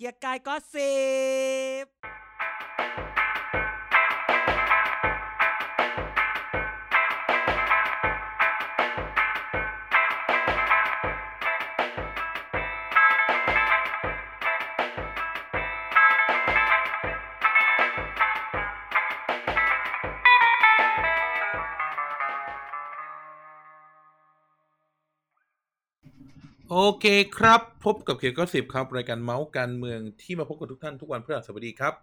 เกียร์กายก็สิบ เคครับ พบกับเกียร์ก็สิบครับ รายการเมาท์การเมืองที่มาพบกับทุกท่านทุกวันพฤหัสบดีครับ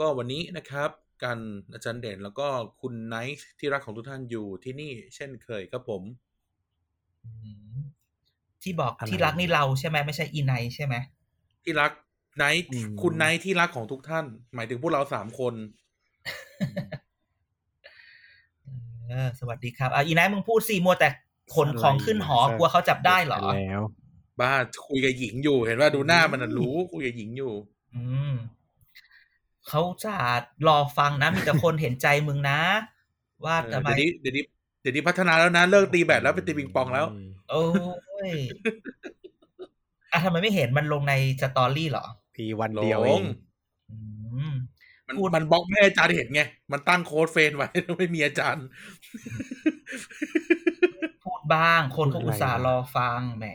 ก็วันนี้นะครับกันอาจารย์เด่นแล้วก็คุณไนท์ที่รักของทุกท่านอยู่ที่นี่เช่นเคยครับผมอืมที่บอกอะไร ที่รักนี่เราใช่ไหมไม่ใช่อีไนท์ใช่ไหมที่รักไนท์อืม คุณไนท์ที่รักของทุกท่าน หมายถึงพวกเราสามคน เออสวัสดีครับอะอีไนท์มึงพูดสิมัวแต่ ขนของขึ้นหอกลัวเขาจับได้เหรอแล้วบ้าคุยกับหญิงอยู่เห็นว่าดูหน้ามันนะรู้คุยกับหญิงอยู่ อืมเขาจะรอฟังนะมีแต่คนเห็นใจมึงนะ ว่าเออทำไมเดี๋ยวนี้เดี๋ยวนี้เดี๋ยวนี้พัฒนาแล้วนะเลิกตีแบดแล้วไปตีปิงปองแล้ว โอ้ยอะทำไมไม่เห็นมันลงในสตอรี่เหรอปีวันเดียวลเองงอืมมันพูดมันบล็อกไม่ให้อาจารย์เห็นไง มันตั้งโค้ดเฟรนไว้ไม่มีอาจารย์พูด บ้าง คนก็พูดอะไรอุตส่าห์วะรอฟังแหม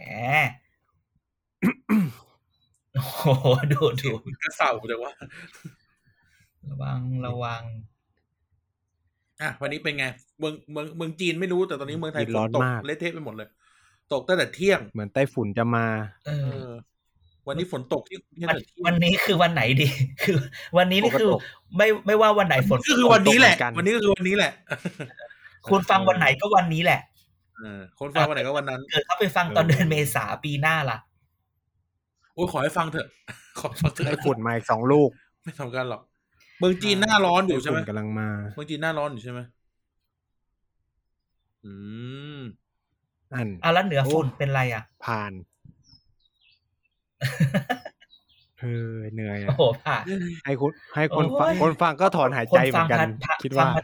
โอ้โหดูดูกระเสาแต่ว่า ระวังระวังอะวันนี้เป็นไง เมืองเมืองเมืองจีนไม่รู้แต่ตอนนี้เมืองไทยจีนฝร้อนนตกมากเละเทะไปหมดเลย ตกตั้งแต่เที่ยง เหมือนไต้ฝุ่นจะมา เอเอออวันนี้ฝนตกที่ที่วันแต่เที่ยวันงนี้คือวันไหนดี คือ วันนี้นี่คือฝนก็ตกไม่ไม่ว่าวันไหนฝนก็คือวันนี้แหละตกเหมือนกันวันนี้ก็คือวันนี้แหละ คุณฟังวันไหนก็วันนี้แหละเออ คนฟังวันไหนก็วันนั้น เกิดเขาไปฟังตอนเดือนเมษาปีหน้าล่ะโอ้ยขอให้ฟังเถอะ ขอฟังเถไต้อะฝุ่นมาอีกสองลูก ไม่ทำกันหรอก เมืองจีนหน้าร้อนอยู่ใช่ไหมไต้ฝุ่นกำลังมา เมืองจีนหน้าร้อนอยู่ใช่ไหมอืมอันอะแล้วเหนือฝุ่นเป็นไรอะ ผ่านเออเหนื่อยโอ้อะโหผ่านให้คุณให้คนฟังโอ้ยคนฟังก็ถอนหายใจเหมือนกันฟังคิดว่าฟังม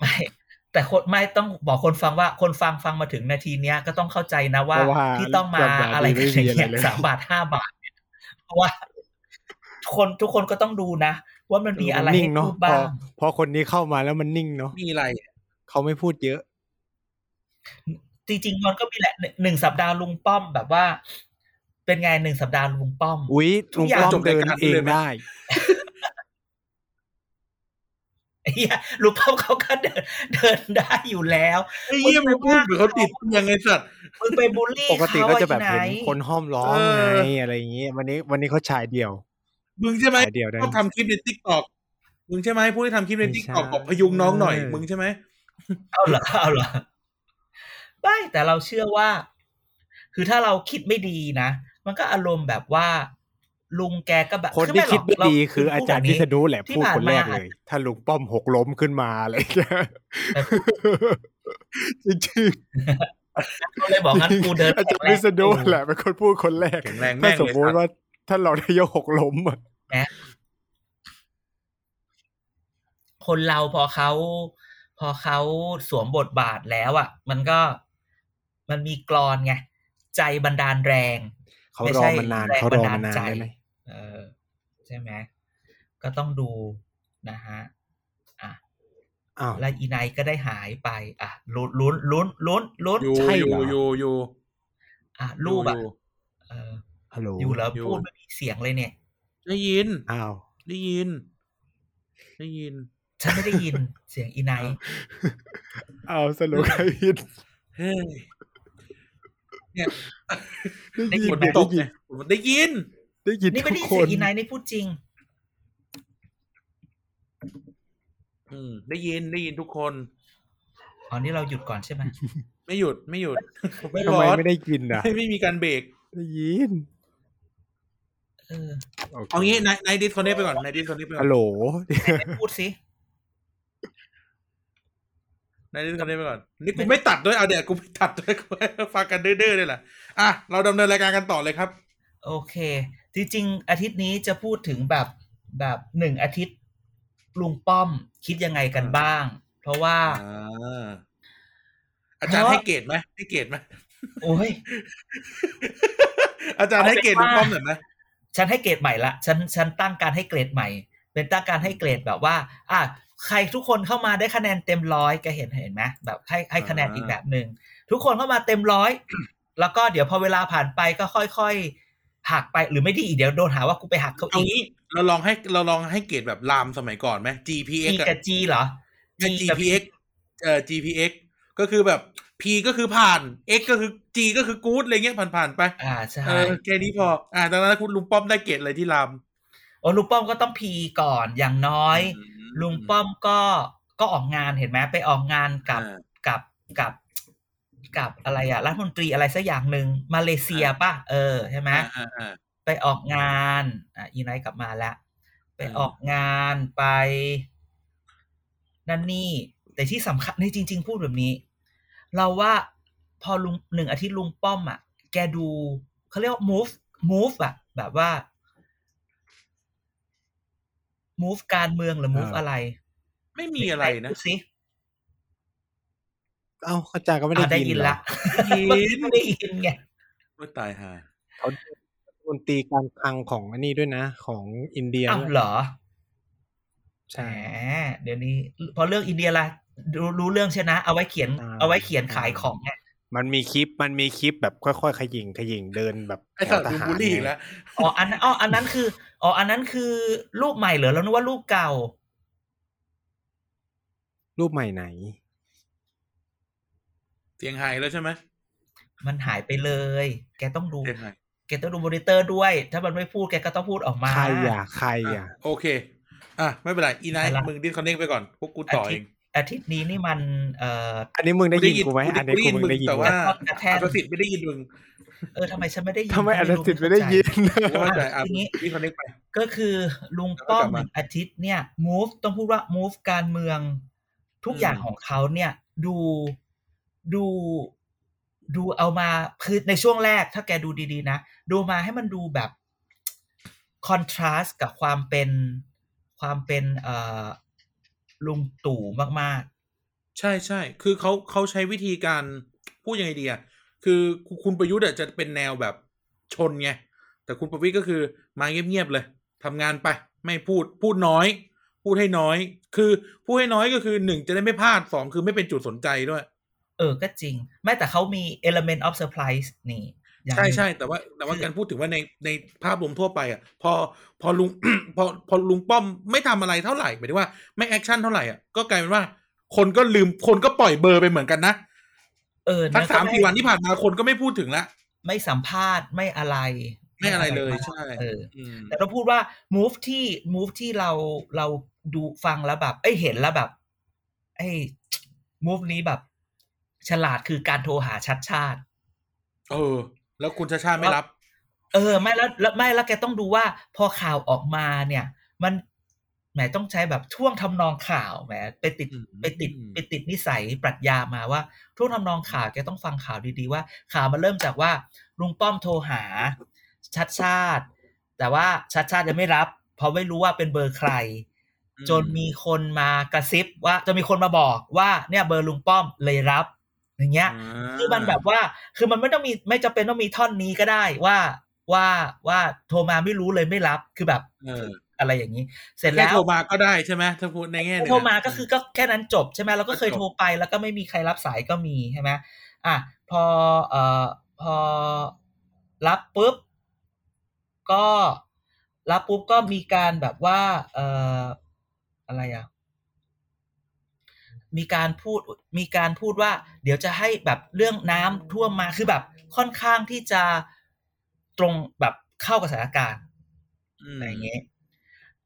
ไม่ แต่คนไม่ต้องบอกคนฟังว่าคนฟังฟังมาถึงนาทีเนี้ยก็ต้องเข้าใจนะว่าเพราะว่าที่ต้องมาสัปดาห์อะไรนี้กันไม่อย่างมีอะไรเงี้ยเลยสามบาทห้าบาทเนี่ยเพราะว่าคนทุกคนก็ต้องดูนะ ว่ามันมีอะไรนิ่ให้งเนาะพูดพอบ้างพอคนนี้เข้ามาแล้วมันนิ่งเนาะมีอะไร เขาไม่พูดเยอะ จริงๆมันก็มีแหละหนึ่งหนึ่งสัปดาห์ลุงป้อมแบบว่า เป็นไงหนึ่งสัปดาห์ลุงป้อมอุ๊ยทุลุกงอย่างป้อมจบราเดิยนการเองเลยไหมได้ เฮียลุงป้อมเขาก็เดินเดินได้อยู่แล้วไอ้เยี่ยมงพูดเหมือนเขาติดยังไงสัตว์มึงไปบูลลี่ปกติก็จะแบบขาเห็นที่ไคนห้อมล้อมเออไงอะไรอย่างเงี้ยวันนี้วันนี้เขาฉายเดี่ยว มึงใช่ไหมฉายเดี่ยวได้ชอบทำคลิปในทิกตอกมึงใช่ไหมผู้ที่ทำคลิปในไม่ทิกใช่ตอกบอกพยุงน้องหน่อย มึงใช่ไหมเอาเหรอเอาเหรอไม่แต่เราเชื่อว่า คือถ้าเราคิดไม่ดีนะมันก็อารมณ์แบบว่า ลุงแกก็แบบคนที่คิดไม่ดีเรคืออาจารย์พูพิดษแบบณุแหละที่พูดผ่านคนแรกมาเลย ถ้าลุงป้อมหกล้มขึ้นมาอะไรอย่างเงี้ยแต่จริงเขาเลยบอกงั้นกูเดินๆอาจารย์พิษณุแหละเป็นคนพูดคนแรกแข็งแรงถ้าแม่งสมเลยมติสัตว์ว่าถ้าเราได้ยกหกล้มอะคนเราพอเขาพอเขาสวมบทบาทแล้วอะ มันก็มันมีกรอนไงใจบันดาลแรง เขาไม่รอใช่มานานแรงเขารอมานานบันดาลใจได้ไหมเออใช่ไหมก็ต้องดูนะฮะอะอ้าวแล้วอีไนท์ก็ได้หายไป อะลุ้นลุ้นลุ้นลุ้นลุ้นอยู่ใช่อเหรยู่ออยู่อยู่อะรูปอะยู่เออฮัลโหลอยู่แล้วอยู่พูดไม่มีเสียงเลยเนี่ย ได้ยินอ้าวได้ยิน ได้ยิน ฉันไม่ได้ยินเสียงอีไนท์อ้าวสรุปใครผิดเฮ้ย เนี่ยได้ยิฝนนเนี่ยตได้กยิไงนได้ยิน ได้ยินนี่ไม่ทุได้กยินคเสียนงอีไนท์นี่พูดจริง อืม ได้ยินได้ยินทุกคนอ๋อนี่เราหยุดก่อนใช่ไหมไม่หยุดไม่หยุดไม่ทำร้ไมอนไม่ได้ยินอะไม่ไม่มีการเบรกได้ยินเออโคเอางี้นายนายดิสคอนเนคไปก่อนนายดิสคอนเนคไปก่อฮันลโหลไม่พูดสิ นายดิสคอนเนคไปก่อน นี่กูไม่ตัดด้วยเอาเดี๋ยวกูไม่ตัดด้วยกูฟังกันเด้อๆเลยแหละอะเราดำเนินรายการกันต่อเลยครับ โอเค จริงๆ อาทิตย์นี้จะพูดถึงแบบแบบหนึ่งอาทิตย์ลุงป้อมคิดยังไงกันบ้าง เพราะว่าอ่าอาจารย์เพราะให้เกรดไหมให้เกรดไหมโอ้ยอาจารย์ให้เกรดลุงป้อมหน่อยไหมฉันให้เกรดใหม่ละฉันฉันตั้งการให้เกรดใหม่ เป็นตั้งการให้เกรดแบบว่า อะใครทุกคนเข้ามาได้คะแนนเต็มร้อยแกเห็นเห็นไหมแบบให้ให้คะแนนอีกแบบหนึ่งทุกคนเข้ามาเต็มร้อยแล้วก็เดี๋ยวพอเวลาผ่านไปก็ค่อยๆหักไปหรือไม่ดีอีกเดี๋ยวโดนหาว่ากูไปหักเขาเอาอีกงี้เราลองให้เราลองให้เกรดแบบรามสมัยก่อนไหม GPX G อะกับ G เหรอไม่ G กับ GPX เอ่อ GPX ก็คือแบบ P ก็คือผ่าน X ก็คือ G ก็คือกู๊ดอะไรเงี้ยผ่านๆไป อ่าใช่เออแค่นี้พอ อ่าดังนั้นคุณลุงป้อมได้เกรดอะไรที่รามโอ้ ลุงป้อมก็ต้อง P ก่อนอย่างน้อย ลุงป้อมก็ก็ออกงานเห็นไหมไปออกงานกับอ่ากับกับกับอะไรอะรัฐมนตรีอะไรสักอย่างหนึ่งมาเลเซียป่ะเออใช่ไหมอ่าอ่าไปออกงานอะอีไนท์กลับมาแล้ว ไปอืมออกงานไป นั่นนี่ แต่ที่สำคัญในจริง ๆ พูดแบบนี้ เราว่าพอลุงหนึ่งอาทิตย์ลุงป้อมอะ แกดูเขาเรียกว่า move move อะแบบว่า move การเมืองหรือ move อ่าอะไร ไม่มีอะไรนะพูดสิเอ้าอาจารย์ก็ไม่ได้อะได้ยินยินเหรอละได้ยินเมื่อกี้ไม่ได้ยินไงว่าตายห่าเขามนตรีการคลังของอันนี้ด้วยนะ ของอินเดียอ้าวด้วยเหรอใช่แหมเดี๋ยวนี้ พอเรื่องอินเดียละรู้รู้เรื่องใช่นะ เอาไว้เขียนอ่าเอาไว้เขียนขายของไง มันมีคลิปมันมีคลิปแบบค่อยๆขยิงขยิงเดินแบบไอ้สัตว์แถลุวงทหารบูลลี่อีกไงแล้วอ๋ออันนั้นอ๋ออันนั้นคืออ๋ออันนั้นคือรูปใหม่เหรอเรานึกว่ารูปเก่า รูปใหม่ไหนเสียงหายแล้วใช่ไหมมันหายไปเลย แกต้องดูเสียงหายแกต้องดูมอนิเตอร์ด้วย ถ้ามันไม่พูดแกก็ต้องพูดออกมาใครอะใครอะ โอเค อะ ไม่เป็นไร อีไนท์อะไรมึงดิสคอนเน c ไปก่อน พวกกูต่ออาเอทิตงย์ อาทิตย์นี้นี่มันเอ่ออันนี้มึงได้ยินกูไหมกูอันได้นี้ยินกูมึงได้ยินแต่ไหมว่ากระแทกอัตสิทธิ์ไม่ได้ยินมึงเออทำไมฉันไม่ได้ยินทำไมก็อันรู้สิทธิ์ไม่ได้ยินกูเข้าใจอะทีนี้ดิสคอนเน c ไปก็คือลุงป้อมแล้วก็กลับมาหนึ่งอาทิตย์เนี่ย move ต้องพูดว่า move การเมือง ทุกอืมอย่างของเขาเนี่ย ดูดูดูเอามาคือในช่วงแรกถ้าแกดูดีๆนะ ดูมาให้มันดูแบบคอนทราสต์กับความเป็นความเป็นเอ่อ ลุงตู่มากใช่ใช่ คือเขาเขาใช้วิธีการพูดยังไงดีอะคือคุณประยุทธ์อะจะเป็นแนวแบบชนไง แต่คุณประวิตรก็คือมาเงียบๆเลยทำงานไป ไม่พูดพูดน้อย พูดให้น้อย คือพูดให้น้อยก็คือหนึ่งจะได้ไม่พลาดสองคือไม่เป็นจุดสนใจด้วยๆเออก็จริง แม้แต่เขามี element of surprise นี่อย่าง ใช่หนึ่งใช่แต่ว่าแต่ว่าคือการพูดถึงว่าในในภาพรวมทั่วไปอะพอพอลุงพอพอลุงป้อมไม่ทำอะไรเท่าไหร่หมายถึงว่าไม่แอคชั่นเท่าไหร่อะก็กลายเป็นว่า คนก็ลืมคนก็ปล่อยเบอร์ไปเหมือนกันนะเออทักนะสามสี่วันที่ผ่านมาคนก็ไม่พูดถึงละไม่สัมภาษณ์ไม่อะไร ไม่อะไรเลยมากใช่เอออืมแต่เราพูดว่า move ที่ move ที่เราเราดูฟังแล้วแบบ เอ้ยเห็นแล้วแบบ ไอ้ move นี้แบบ ฉลาดคือการโทรหาชัดชาติ เออ แล้วคุณชาชาติไม่รับ เออ ไม่แล้วแล้วไม่แล้วแกต้องดูว่า พอข่าวออกมาเนี่ย มันแหมต้องใช้แบบช่วงทำนองข่าวแหมไปติดอืมไปติดอืมไปติดนิสัยปรัชญามาว่าช่วงทำนองข่าวแกต้องฟังข่าวดีๆว่า ข่าวมันเริ่มจากว่าลุงป้อมโทรหาชัดชาติ แต่ว่าชัดชาติยังไม่รับ เพราะไม่รู้ว่าเป็นเบอร์ใคร จนมีคนมากระซิบว่าจะมีคนมาบอกว่าเนี่ยเบอร์ลุงป้อมเลยรับ อย่างเงี้ยาคือมันแบบว่าคือมันไม่ต้องมีไม่จำเป็นต้องมีท่อนนี้ก็ได้ว่าว่าว่าโทรมาไม่รู้เลยไม่รับคือแบบเอออะไรอย่างนี้ เสร็จแค่แล้วโทรมาก็ได้ใช่ไหมถ้าพูดในแง่หนึ่งอะโทรมาก็คือก็แค่นั้นจบใช่ไหมเราก็เคยก็จบโทรไปแล้วก็ไม่มีใครรับสายก็มีใช่ไหมอะพอเอ่อพอรับปุ๊บก็รับปุ๊บก็มีการแบบว่า เอ่ออะไรอะ มีการพูดมีการพูดว่า เดี๋ยวจะให้แบบเรื่องน้ำท่วมมาคือแบบค่อนข้างที่จะตรงแบบเข้ากับสถานการณ์อืมอะไรอย่างเงี้ย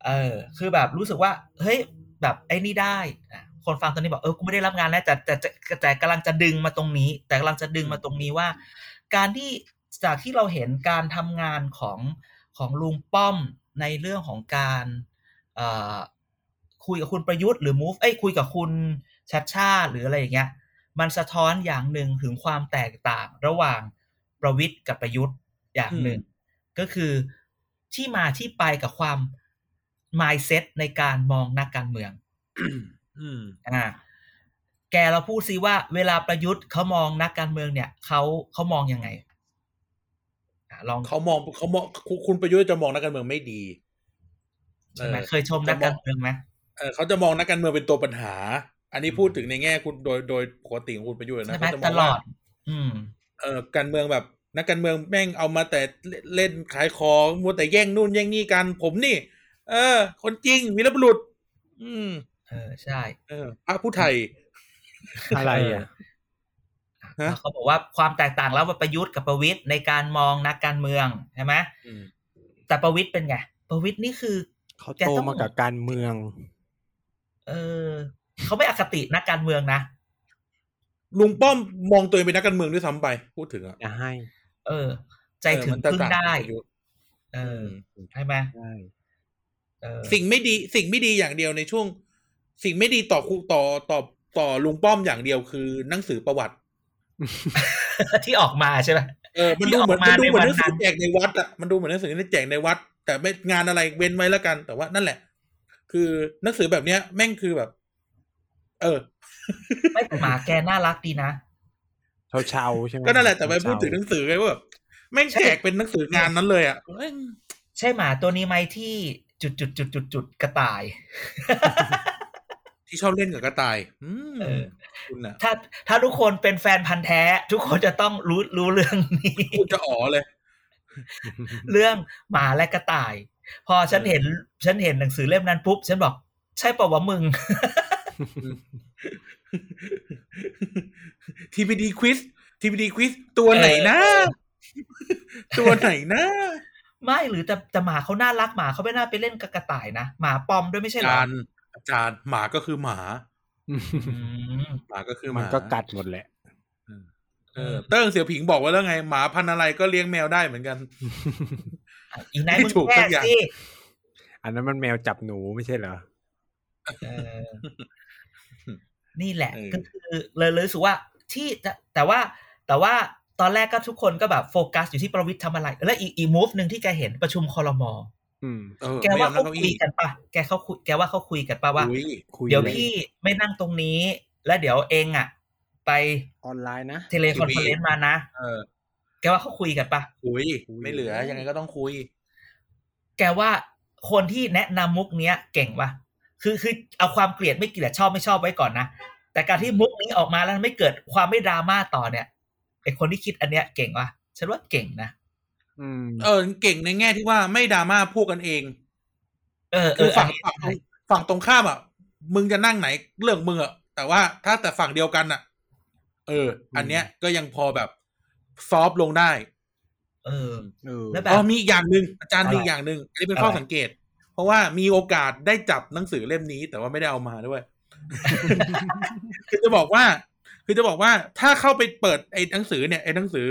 เออ คือแบบรู้สึกว่า เฮ้ย แบบไอ้นี่ได้อะคนฟังตอนนี้บอกเออกูไม่ได้รับงานแล้วแต่แต่แต่แต่แต่กำลังจะดึงมาตรงนี้ แต่กำลังจะดึงมาตรงนี้ว่า การที่จากที่เราเห็นการทำงานของของลุงป้อมในเรื่องของการเอ่อคุยกับคุณประยุทธ์หรือ move เอ้ยคุยกับคุณ ชัดชาติหรืออะไรอย่างเงี้ยมันสะท้อนอย่างหนึ่งถึงความแตกต่างระหว่างประวิทย์กับประยุทธ์อย่างหนึ่ง ก็คือที่มาที่ไปกับความ mindset ในการมองนักการเมืองอืมอ่าแกเราพูดซิว่าเวลาประยุทธ์เขามองนักการเมืองเนี่ยเขาเขามองยังไงอะลองเขามองเขามองคุณคุณประยุทธ์จะมองนักการเมืองไม่ดีใช่ไหมออเคยชมนักการเมืองไหมเออเขาจะมองนักการเมืองเป็นตัวปัญหา อันนี้พูดถึงในแง่คุณโดยโดยปกติของคุณประยุทธ์นะใช่ไหมเขาจะมตองลว่าอดอืมเออการเมืองแบบนักการเมืองแม่งเอามาแต่เล่นขายของมัวแต่แย่งนู่นแย่งนี่กัน ผมนี่ เออ คนจริงวีรบุรุษ อืม เออใช่ เออพระผู้ไทย อะไรอะฮะแล้วเขาบอกว่าความแตกต่างแล้วว่าประยุทธ์กับประวิทย์ในการมองนักการเมืองใช่ไหมอืมแต่ประวิทย์เป็นไงประวิทย์นี่คือเขาแกโตต้องมากับการเมือง เออ เขาไม่อคตินักการเมืองนะลุงป้อมมองตัวเองเป็นนักการเมืองด้วยซ้ำไป พูดถึงอะจะให้เออ ใจถึงเออมันแตกพึ่งต่างได้กับประยุทธ์เออมใช่ไหมได้เออสิ่งไม่ดี สิ่งไม่ดีอย่างเดียวในช่วง สิ่งไม่ดีต่อครูต่อต่อต่อลุงป้อมอย่างเดียวคือหนังสือประวัติ ที่ออกมาใช่ไหมเออมันดูเหมือนที่มันออกมาดูเหมือนหนังในวัสืนนั้อนแจกในวัดอะมันดูเหมือนหนังสือที่แจกในวัด แต่ไม่งานอะไรเว้นไว้แล้วกัน แต่ว่านั่นแหละ คือหนังสือแบบเนี้ย แม่งคือแบบ เออ ไม่แต่หมาแกน่ารักดีนะเชาเชาๆใช่ไหมก็นั่นแหละแต่ไปเชาๆพูดถึงหนังสือไงว่าแบบแม่งใช่แจกเป็นหนังสืองานนั้นเลยอะแม่งใช่หมาตัวนี้ไหมที่จุดจุดจุดจุดจุดกระต่าย ที่ชอบเล่นกับกระต่าย อืมเออคุณอะถ้าถ้าทุกคนเป็นแฟนพันธ์แท้ ทุกคนจะต้องรู้รู้เรื่องนี้พูดจะอ๋อเลย เรื่องหมาและกระต่าย พอฉันเห็น ฉันเห็นหนังสือเล่มนั้นปุ๊บ ฉันบอก ใช่ป่าวะมึง ทีพีดีควิสทีพีดีควิสตัวไหนนะ ตัวไหนนะไม่หรือแต่แต่หมาเขาน่ารักหมาเขาไม่น่าไปเล่นกับกระต่ายนะหมาปลอมด้วยไม่ใช่อาเหรอจารย์อาจารย์หมาก็คือหมาอืมหมาก็คือหมันมาก็กัดหมดแหละเออเติ้งเสี่ยวผิงบอกไว้แล้วไง หมาพันธุ์อะไรก็เลี้ยงแมวได้เหมือนกัน อีกนายไม่มึงถูกแก้สักอย่างสิอันนั้นมันแมวจับหนูไม่ใช่เหรอเออ นี่แหละเออก็คือเลยเลยรู้สึกว่าที่แต่แต่ว่าแต่ว่าตอนแรกก็ทุกคนก็แบบโฟกัสอยู่ที่ประวิทย์ทำอะไร แล้วอีกอีมูฟหนึ่งที่แกเห็นประชุมคอรมออืมเออแกไม่ว่ายอมเขานั่งเก้าคุยอี้กันปะแกเขาคุยแกว่าเขาคุยกันปะว่าอุ้ยคุยเดี๋ยวลพี่ไม่นั่งตรงนี้ แล้วเดี๋ยวเองอะ ไปออนไลน์นะ teleconference มานะเออ แกว่าเขาคุยกันปะคุยไม่เหลือยังไงก็ต้องคุย แกว่าคนที่แนะนำมุกเนี้ย เก่งปะคือคือเอาความเกลียดไม่เกลียดชอบไม่ชอบไว้ก่อนนะ แต่การที่มุกนี้ออกมาแล้วไม่เกิดความไม่ดราม่าต่อเนี่ยไอคนที่คิดอันเนี้ยเก่งปะฉันว่าเก่งนะอืมเออเก่งในแง่ที่ว่าไม่ดราม่าพวกกันเอง เออเอคืออฝั่งอันนี้ฝั่งตรงฝั่งตรงข้ามอะมึงจะนั่งไหนเรื่องมึงอะแต่ว่าถ้าแต่ฝั่งเดียวกันอะ เออ อันเนี้ยก็ยังพอแบบซอฟต์ลงได้ เออเออแล้วแบบอ๋อมีอีกอย่างหนึ่งอาจารย์อะไรมีอีกอย่างหนึ่งอันนี้เป็นข้ออะไรสังเกต เพราะว่ามีโอกาสได้จับหนังสือเล่มนี้ แต่ว่าไม่ได้เอามาด้วย คือจะบอกว่า คือจะบอกว่าถ้าเข้าไปเปิดไอ้หนังสือเนี่ยไอ้หนังสือ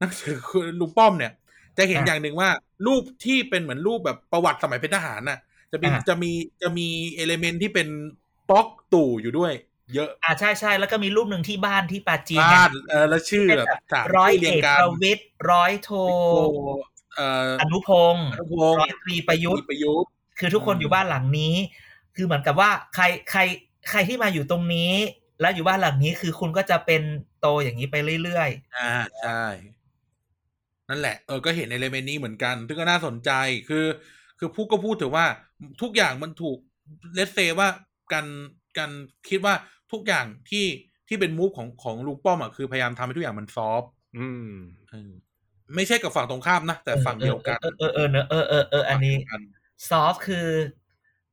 หนังสือคือลุงป้อมเนี่ย จะเห็นอย่างหนึ่งว่า รูปที่เป็นเหมือนรูปแบบประวัติสมัยเป็นทหารน่ะ จะมีอ่าจะมีจะมีเอเลเมนที่เป็นป๊อกตู่อยู่ด้วย เยอะอ่าใช่ใช่แล้วก็มีรูปหนึ่งที่บ้านที่ปาจีนบ้าเนี่ยนเออแล้วชื่อแบบสามร้อยชื่อเอเรียงกกันประวิตรร้อยโทโอ้เอ่ออนุพงศ์อนุพงศ์ร้อยตรีประยุทธ์ประยุทธ์คือทุกคนอยู่บ้านหลังนี้ คือเหมือนกับว่าใครใคร ใครที่มาอยู่ตรงนี้ แล้วอยู่บ้านหลังนี้คือคุณก็จะเป็นโตอย่างนี้ไปเรื่อยอ่าใช่นั่นแหละเออก็เห็นใน element นี้เหมือนกันซึ่งก็น่าสนใจคือ คือพูดก็พูดถึงว่าทุกอย่างมันถูก let's say ว่ากันกันคิดว่าทุกอย่างที่ที่เป็น move ของของลุงป้อมอะคือพยายามทำให้ทุกอย่างมัน soft อืมเออไม่ใช่กับฝั่งตรงข้ามนะๆแต่ฝั่งเดียวกัน เออเออเออเนอะเออเออเอออันนี้ฝั่งเดียวกันซอฟคือ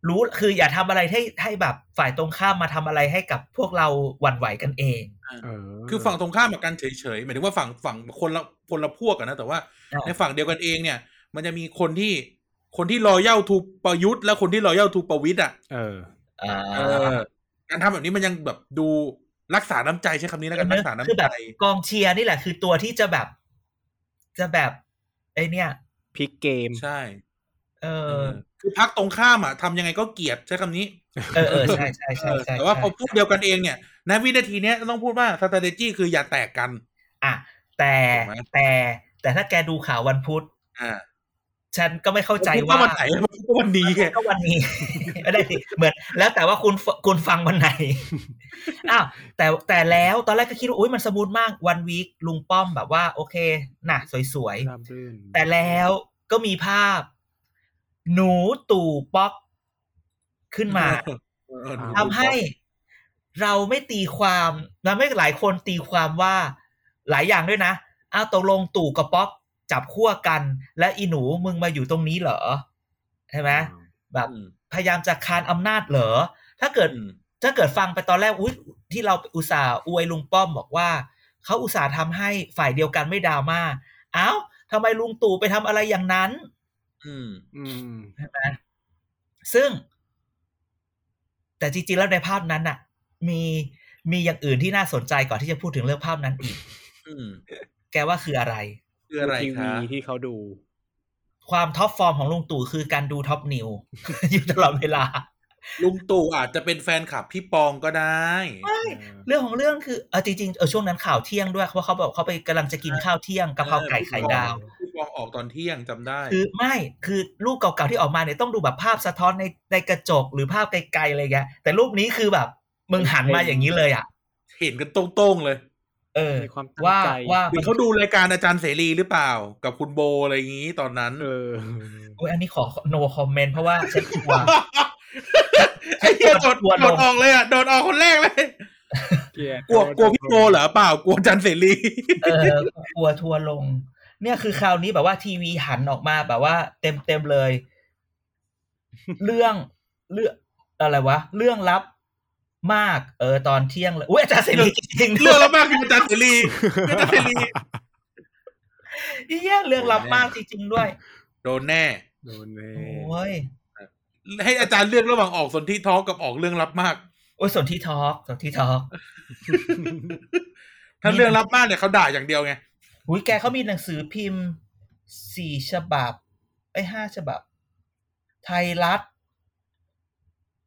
รู้คืออย่าทำอะไรให้ให้แบบฝ่ายตรงข้ามมาทำอะไรให้กับพวกเราหวั่นไหวกันเองเออคือฝั่งตรงข้ามกับกันเฉยๆหมายถึงว่าฝั่งฝั่งคนละคนละพวกกันนะแต่ว่าอ่าในฝั่งเดียวกันเองเนี่ย มันจะมีคนที่คนที่รอเย่าทูประยุทธ์และคนที่รอเย่าทูประวิทย์อะเอออ่าเออการทำแบบนี้มันยังแบบดูรักษาน้ำใจใช้คำนี้แล้วกันรักษาคือน้ำแบใจบกองเชียร์นี่แหละคือตัวที่จะแบบ จะแบบไอเนี่ยพลิกเกมใช่ เอเอออคือพักตรงข้ามอะทำยังไงก็เกลียดใช้คำนี้ เออเออใช่ใช่ใช่เออใช่แต่ว่าใช่พอพวกเดียวกันเองเนี่ยในวินาทีเนี้ยต้องพูดว่า strategy คืออย่าแตกกัน อะแต่ถูกไหมแต่แต่ถ้าแกดูข่าววันพุธอ่าฉันก็ไม่เข้าใจผมพูดว่าวันไหนผมพูดวันนี้ไงก็วันนี้ไม่ได้สิเหมือน แล้วแต่ว่าคุณฟคุณฟังวันไหนอ้าวแต่แต่แล้วตอนแรกก็คิดว่าอุ้ยมันสมูทมากวันวีคลุงป้อมแบบว่า โอเค น่ะ สวยราบรื่นๆแต่แล้วก็มีภาพ หนูตู่ป๊อกขึ้นมาเออทำให้เราไม่ตีความและไม่หลายคนตีความว่าหลายอย่างด้วยนะอ้าวตกลงตู่กับป๊อกจับขั้วกัน และอีหนูมึงมาอยู่ตรงนี้เหรอใช่ไหมแบบอืมพยายามจะคานอำนาจเหรอ ถ้าเกิดอืมถ้าเกิดฟังไปตอนแรกอุ้ยที่เราอุตส่าห์อวยลุงป้อมบอกว่า เขาอุตส่าห์ทำให้ฝ่ายเดียวกันไม่ดราม่าอ้าวทำไมลุงตู่ไปทำอะไรอย่างนั้น อืม อืมใช่ไหมซึ่ง แต่จริงๆแล้วในภาพนั้นน่ะ มีมีอย่างอื่นที่น่าสนใจก่อนที่จะพูดถึงเรื่องภาพนั้นอีก อืม แกว่าคืออะไร คืออะไรทีคะวีที่เขาดู ความ top form ของลุงตู่คือการดู Top News อยู่ตลอดเวลาลุงตู่อาจจะเป็นแฟนคลับพี่ปองก็ได้เรื่องของเรื่องคือเออจริงๆเออช่วงนั้นข่าวเที่ยงด้วยเพราะเขาบอกเขาไปกำลังจะกินข้าวเที่ยงกะเพราไก่ไข่ดาว พี่ปองออกตอนเที่ยงจำได้ คือไม่คือรูปเก่าๆที่ออกมาเนี่ยต้องดูแบบภาพสะท้อนในในกระจกหรือภาพไกลๆอะไรเงี้ยแต่รูปนี้คือแบบมึงหันมาอย่างนี้เลยอะ เห็นกันตรงๆเลย เออในความตั้งว่าใจว่าหรือเขาดูรายการอาจารย์เสรีหรือเปล่า กับคุณโบอะไรอย่างนี้ตอนนั้น เออโอ้ยอันนี้ขอ no comment เพราะว่าฉันกลัวไอ้เหี้ยโดดกลัวลงโดดออกเลยอะโดดออกคนแรกเลยเกลียดกลัวกลัวพี่โบเหรอเปล่ากลัวอาจารย์เสรีเออกลัวทัวร์ลง เนี่ยคือคราวนี้แบบว่าทีวีหันออกมาแบบว่า เต็มเต็มๆเลย เรื่องเรื่องอะไรวะ เรื่องลับมาก เออ ตอนเที่ยงเลยอุ้ยอาจารย์เสรีจริงๆเรื่องแล้วมากคืออาจารย์เสรีอาจารย์เสรีเหี้ยเรื่องลับมากจริงๆด้วย โดนแน่โดนแน่โอ้ยให้อาจารย์เลือกระหว่างออกสนที่ท้องกับออกเรื่องลับมากโอ้ยสนที่ทอล์กสนที่ทอล์กถ้าเรื่องลับมากเนี่ยเขาด่าอย่างเดียวไง อุ้ยแกเขามีหนังสือพิมพ์สี่ฉบับไอ้ยห้าฉบับ ไทยรัฐ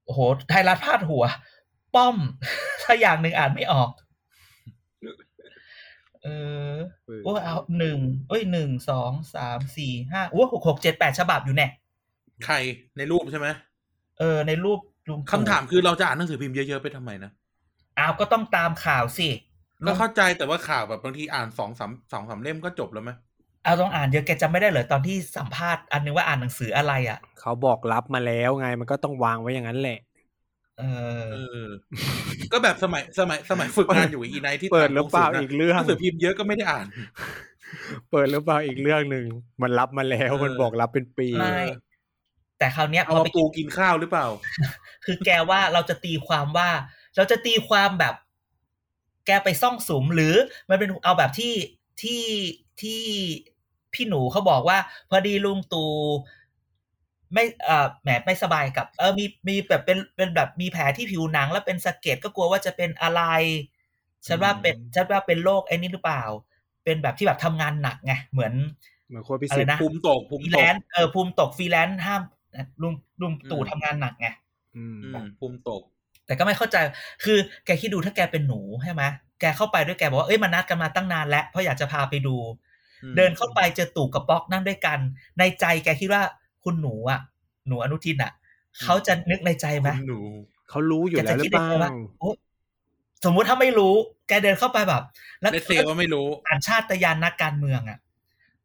โอ้โห ไทยรัฐพาดหัว ป้อม ถ้าอย่างหนึ่งอ่านไม่ออก เออเออโอ้ยเอาหนึ่งเอ้ยหนึ่งสองสามสี่ห้าโอ้หกหกเจ็ดแปดฉบับอยู่แน่ใครในรูปใช่ไหมเออ ในรูปลุงตู่คำถามคือเราจะอ่านหนังสือพิมพ์เยอะๆไปทำไมนะอ้าวก็ต้องตามข่าวสิ ก็เข้าใจแต่ว่าข่าวแบบบางทีอ่านสองสามสองสามเล่มก็จบแล้วไหมเอาต้องอ่านเยอะแกจำไม่ได้เหรอตอนที่สัมภาษณ์อันนึงว่าอ่านหนังสืออะไรอะ เขาบอกรับมาแล้วไงมันก็ต้องวางไว้อย่างนั้นแหละ เออเออก็แบบสมัยสมัยสมัยฝึกงานอยู่อีไนท์ที่เปิดหรือเปล่าต่งหนัอีกเรื่องหนังสือพิมพ์เยอะก็ไม่ได้อ่าน เปิดหรือเปล่าอีกเรื่องหนึ่งมันรับมาแล้วเออมันบอกรับเป็นปีไม่แต่คราวเนี้ยเอาพอมาไปปูกินข้าวหรือเปล่า คือแกว่าเราจะตีความว่า เราจะตีความแบบ แกไปซ่องสุมหรือมันเป็นเอาแบบที่ที่ที่พี่หนูเขาบอกว่า พอดีลุงตู่ไม่เอ่อแหมไม่สบายกับ เออมีมีแบบเป็นเป็นแบบมีแผลที่ผิวหนัง แล้วเป็นสะเก็ดก็กลัวว่าจะเป็นอะไรฉันว่าเป็นอืมฉันว่าเป็นโรคไอ้นี่หรือเปล่า เป็นแบบที่แบบทำงานหนักไงเหมือนเหมือนโคตรพิอะเศไรษนะภูมิตกภูฟมิรีตแลกนซ์เออภูมิตกฟรีแลนซ์ห้ามลุงลุงตู่อืมทำงานหนักไงอืมอืมภูมิตก แต่ก็ไม่เข้าใจ คือแกคิดดูถ้าแกเป็นหนูใช่ไหมแกเข้าไปด้วยแกบอกว่าเอ้ยมันนัดกันมาตั้งนานแล้วเพราะอยากจะพาไปดูอืมเดินเข้าไปเจอตู่กับป๊อกนั่งด้วยกัน ในใจแกคิดว่าคุณหนูอะ หนูอนุทินอะเขาจะนึกในใจไหมคุณหนูเขารู้อยู่แล้วหรือเปล่าแกจะคิดได้ไงวะโอ๊ยสมมุติถ้าไม่รู้ แกเดินเข้าไปแบบ แล้ว let's say ว่าไม่รู้สัญชาตญาณนักการเมืองอะ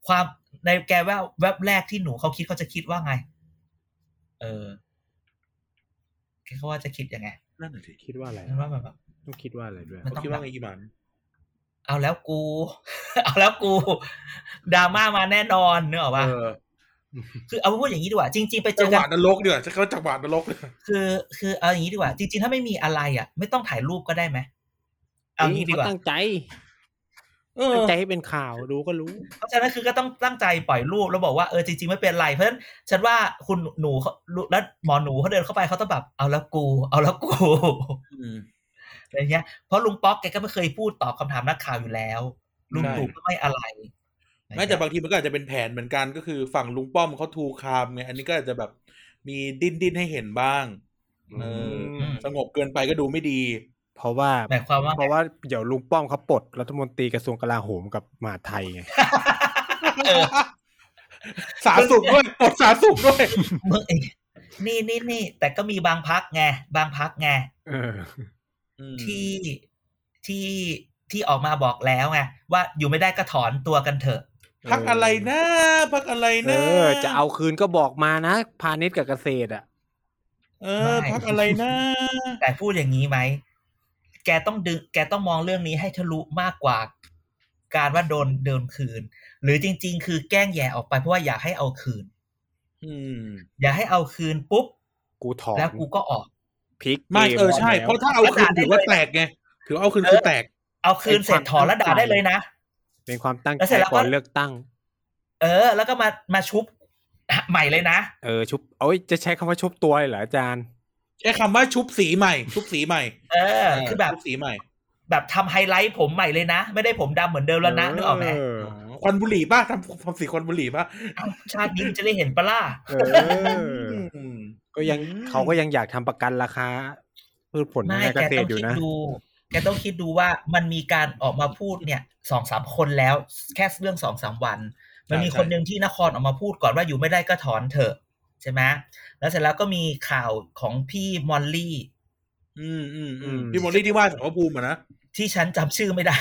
ความในแกว่าแวบแรกที่หนูเขาคิดเขาจะคิดว่าไง เออแกเขาว่าจะคิดยังไงนั่นน่ะสิคิดว่าอะไรฉันว่าแบบ ต้องคิดว่าอะไรด้วยมัน เขาคิดว่าไงอีหมันเอาแล้วกู เอาแล้วกูดราม่ามาแน่นอนเนกอะเอป่ะอคือเอาพูดอย่างนี้ดีกว่า จริง ๆ ไปเจจังอหกัวะนนรกเดือดจะเขาจังหวะนรกเลยคือคือเอาอย่างนี้ดีกว่า จริง ๆ ถ้าไม่มีอะไรอะ ไม่ต้องถ่ายรูปก็ได้ไหมเอางี้ดีกว่าเขตั้งใจเออ ตั้งใจให้เป็นข่าวรู้ก็รู้ เพราะฉะนั้นคือก็ต้องตั้งใจปล่อยรูปแล้วบอกว่าเออจริงๆไม่เป็นไรเพราะฉะนั้นฉันว่าคุณหนูเขาแล้วหมอหนูเขาเดินเข้าไปเขาต้องแบบเอาแล้วกู เอาแล้วกูอืมอะไรเงี้ยเพราะลุงป๊อกแกก็ไม่เคยพูดตอบคำถามนักข่าวอยู่แล้ว ลุงใช่ตู่ก็ไม่อะไรไม่แต่บางทีมันก็อาจจะเป็นแผนเหมือนกันก็คือฝั่งลุงป้อมเขาทูคามไงอันนี้ก็อาจจะแบบมีดิ้นดิ้นให้เห็นบ้างเอออืมสงบเกินไปก็ดูไม่ดี เพราะว่าหมายความว่าเพราะว่าเดี๋ยวลุงป้อมเขาปลดรัฐมนตรีกระทรวงกลาโหมกับมหาดไทยไงเออสาสุกด้วยปลดสาสุกด้วยมึงไอ้นี่นี่นี่แต่ก็มีบางพักไงบางพักไงเออที่ที่ที่ออกมาบอกแล้วไงว่าอยู่ไม่ได้ก็ถอนตัวกันเถอะพักอะไรนะพักอะไรเอนะอจะเอาคืนก็บอกมานะพาณิชย์กับเกษตรอะ เออพักอะไรนะแต่พูดอย่างนี้ไหม แกต้องดึงแกต้องมองเรื่องนี้ให้ทะลุมากกว่า การว่าโดนเดินคืน หรือจริง ๆ คือแกล้งแย่ออกไปเพราะว่าอยากให้เอาคืนอืมอยากให้เอาคืนปุ๊บ กูถอนแล้วกูก็ออกพลิกไม่กเออใช่แล้วเพราะถ้าเอาคืนถือว่าแตกไงถือว่าเอาคืนคือแตก เอาคืนเสร็จถอนแล้วด่าได้เลยนะ เป็นความตั้งแล้วเสใจร็จแล้วก็ก่อนเลือกตั้ง เออ แล้วก็มามาชุบใหม่เลยนะ เออชุบโอ้ยจะใช้คำว่าชุบตัวเลยเหรออาจารย์ ใช้คำว่าชุบสีใหม่ ชุบสีใหม่ เออ คือแบบชุบสีใหม่ แบบทำไฮไลท์ผมใหม่เลยนะ ไม่ได้ผมดำเหมือนเดิมแล้วนะนึกออกไหมเอออ๋อควันบุหรี่ป่ะทำทำสีควันบุหรี่ป่ะเอ้าชาตินี้มันจะได้เห็นปะล่ะเออมก็ยังอืมเขาก็ยังอยากทำประกันราคาพืชผลไม่ทางแกการเกษต้ตองรอยู่คิดนะดูแกต้องคิดดูว่ามันมีการออกมาพูดเนี่ยสองสามคนแล้วแค่เรื่องสองสามวัน มันมีคนหนึ่งที่นครออกมาพูดก่อนว่าอยู่ไม่ได้ก็ถอนเถอะ ใช่ไหมแล้วเสร็จแล้วก็มีข่าวของพี่มอลลี่อืมอืมอืมอืมพี่โมลี่ที่ว่าสารพระภูมิอะนะที่ฉันจำชื่อไม่ได้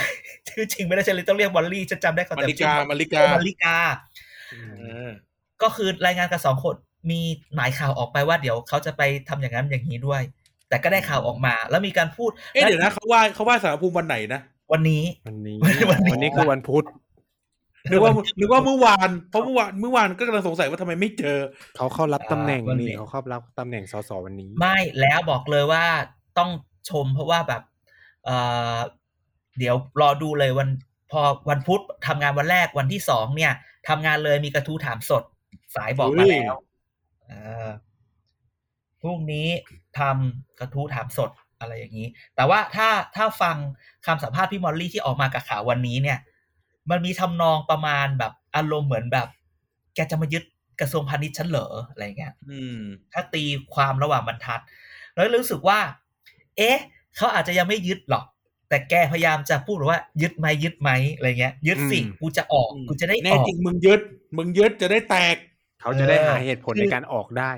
ชื่อจริงไม่ได้ฉันเลยต้องเรียกมอลลี่ฉันจำได้เขามาแต่ริชื่กาอมาริกามอลลิกาเออก็คือรายงานกันสองคนมีหมายข่าวออกไปว่าเดี๋ยวเขาจะไปทำอย่างนั้นอย่างนี้ด้วย แต่ก็ได้ข่าวออกมา แล้วมีการพูดเอ๊ะเดี๋ยวนะเขาว่าเขาว่าสารพระภูมิวันไหนนะวันนี้ วันนี้วันนี้วันนี้คือวันพุธ นึกว่านึกว่าเมื่อวานเพราะเมื่อวานเมื่อวานก็กำลังสงสัยว่าทำไมไม่เจอ เขาเข้ารับตำแหน่งอ่าวันนี้นี่เขาเข้ารับตำแหน่งสสวันนี้ ไม่แล้วบอกเลยว่าต้องชมเพราะว่าแบบเอ่อเดี๋ยวรอดูเลยวันพอวันพุธทำงานวันแรกวันที่สองเนี่ยทำงานเลยมีกระทู้ถามสด สายบอกมาแล้วเออพรุ่งนี้ทำกระทู้ถามสดอะไรอย่างนี้ แต่ว่าถ้าถ้าฟังคำสัมภาษณ์พี่มอลลี่ที่ออกมากับข่าววันนี้เนี่ย มันมีทำนองประมาณแบบอารมณ์เหมือนแบบ แกจะมายึดกระทรวงพาณิชย์ฉันเหรออะไรเงี้ยอืมถ้าตีความระหว่างบรรทัด แล้วรู้สึกว่า เอ๊ะ เขาอาจจะยังไม่ยึดหรอก แต่แกพยายามจะพูดว่า ยึดไหมยึดไหมอะไรเงี้ย ยึดสิอืมกูจะออกกูจะได้แน่ออกจริงมึงยึด มึงยึดจะได้แตก เขาจะได้เออหาเหตุผลคือในการออกได้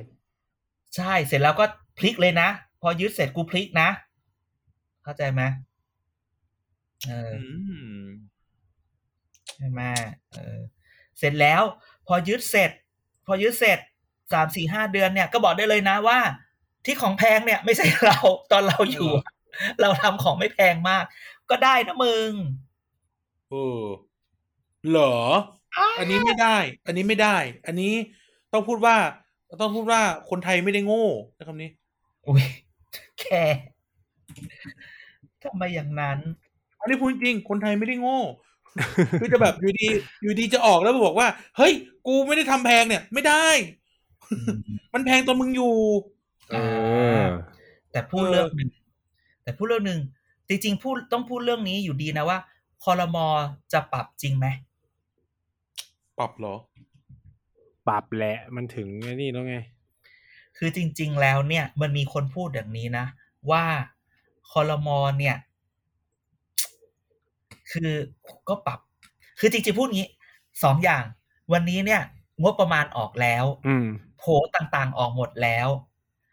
ใช่เสร็จแล้วก็พลิกเลยนะพอยึดเสร็จกูพลิกนะ เข้าใจไหมเอออืม ใช่ไหมเออเสร็จแล้ว พอยึดเสร็จ พอยึดเสร็จสามสี่ห้าเดือนเนี่ยก็บอกได้เลยนะว่า ที่ของแพงเนี่ย ไม่ใช่เราตอนเราอยู่อะเราทำของไม่แพงมาก ก็ได้นะมึงเออเหรอ อันนี้ไม่ได้ อันนี้ไม่ได้ อันนี้ต้องพูดว่า ต้องพูดว่าคนไทยไม่ได้โง่นะคำนี้อุ้ยแค่ทำไมอย่างนั้นอันนี้พูดจริง คนไทยไม่ได้โง่ คือจะแบบอยู่ดีอยู่ดีจะออกแล้วบอกว่า เฮ้ย กูไม่ได้ทำแพงเนี่ย ไม่ได้ มันแพงตอนมึงอยู่เออแต่พูดเออเรื่องหนึ่งแต่พูดเรื่องหนึ่งจริงๆพูดต้องพูดเรื่องนี้อยู่ดีนะว่าคอรมอจะปรับจริงไหมปรับเหรอ ปรับแหละมันถึงไอ้นี่แล้วไง คือจริง ๆ แล้วเนี่ย มันมีคนพูดอย่างนี้นะ ว่าคอรมอเนี่ย คือก็ปรับ คือจริงๆพูดงี้สองอย่าง วันนี้เนี่ย งบประมาณออกแล้ว อืมโผต่างๆออกหมดแล้ว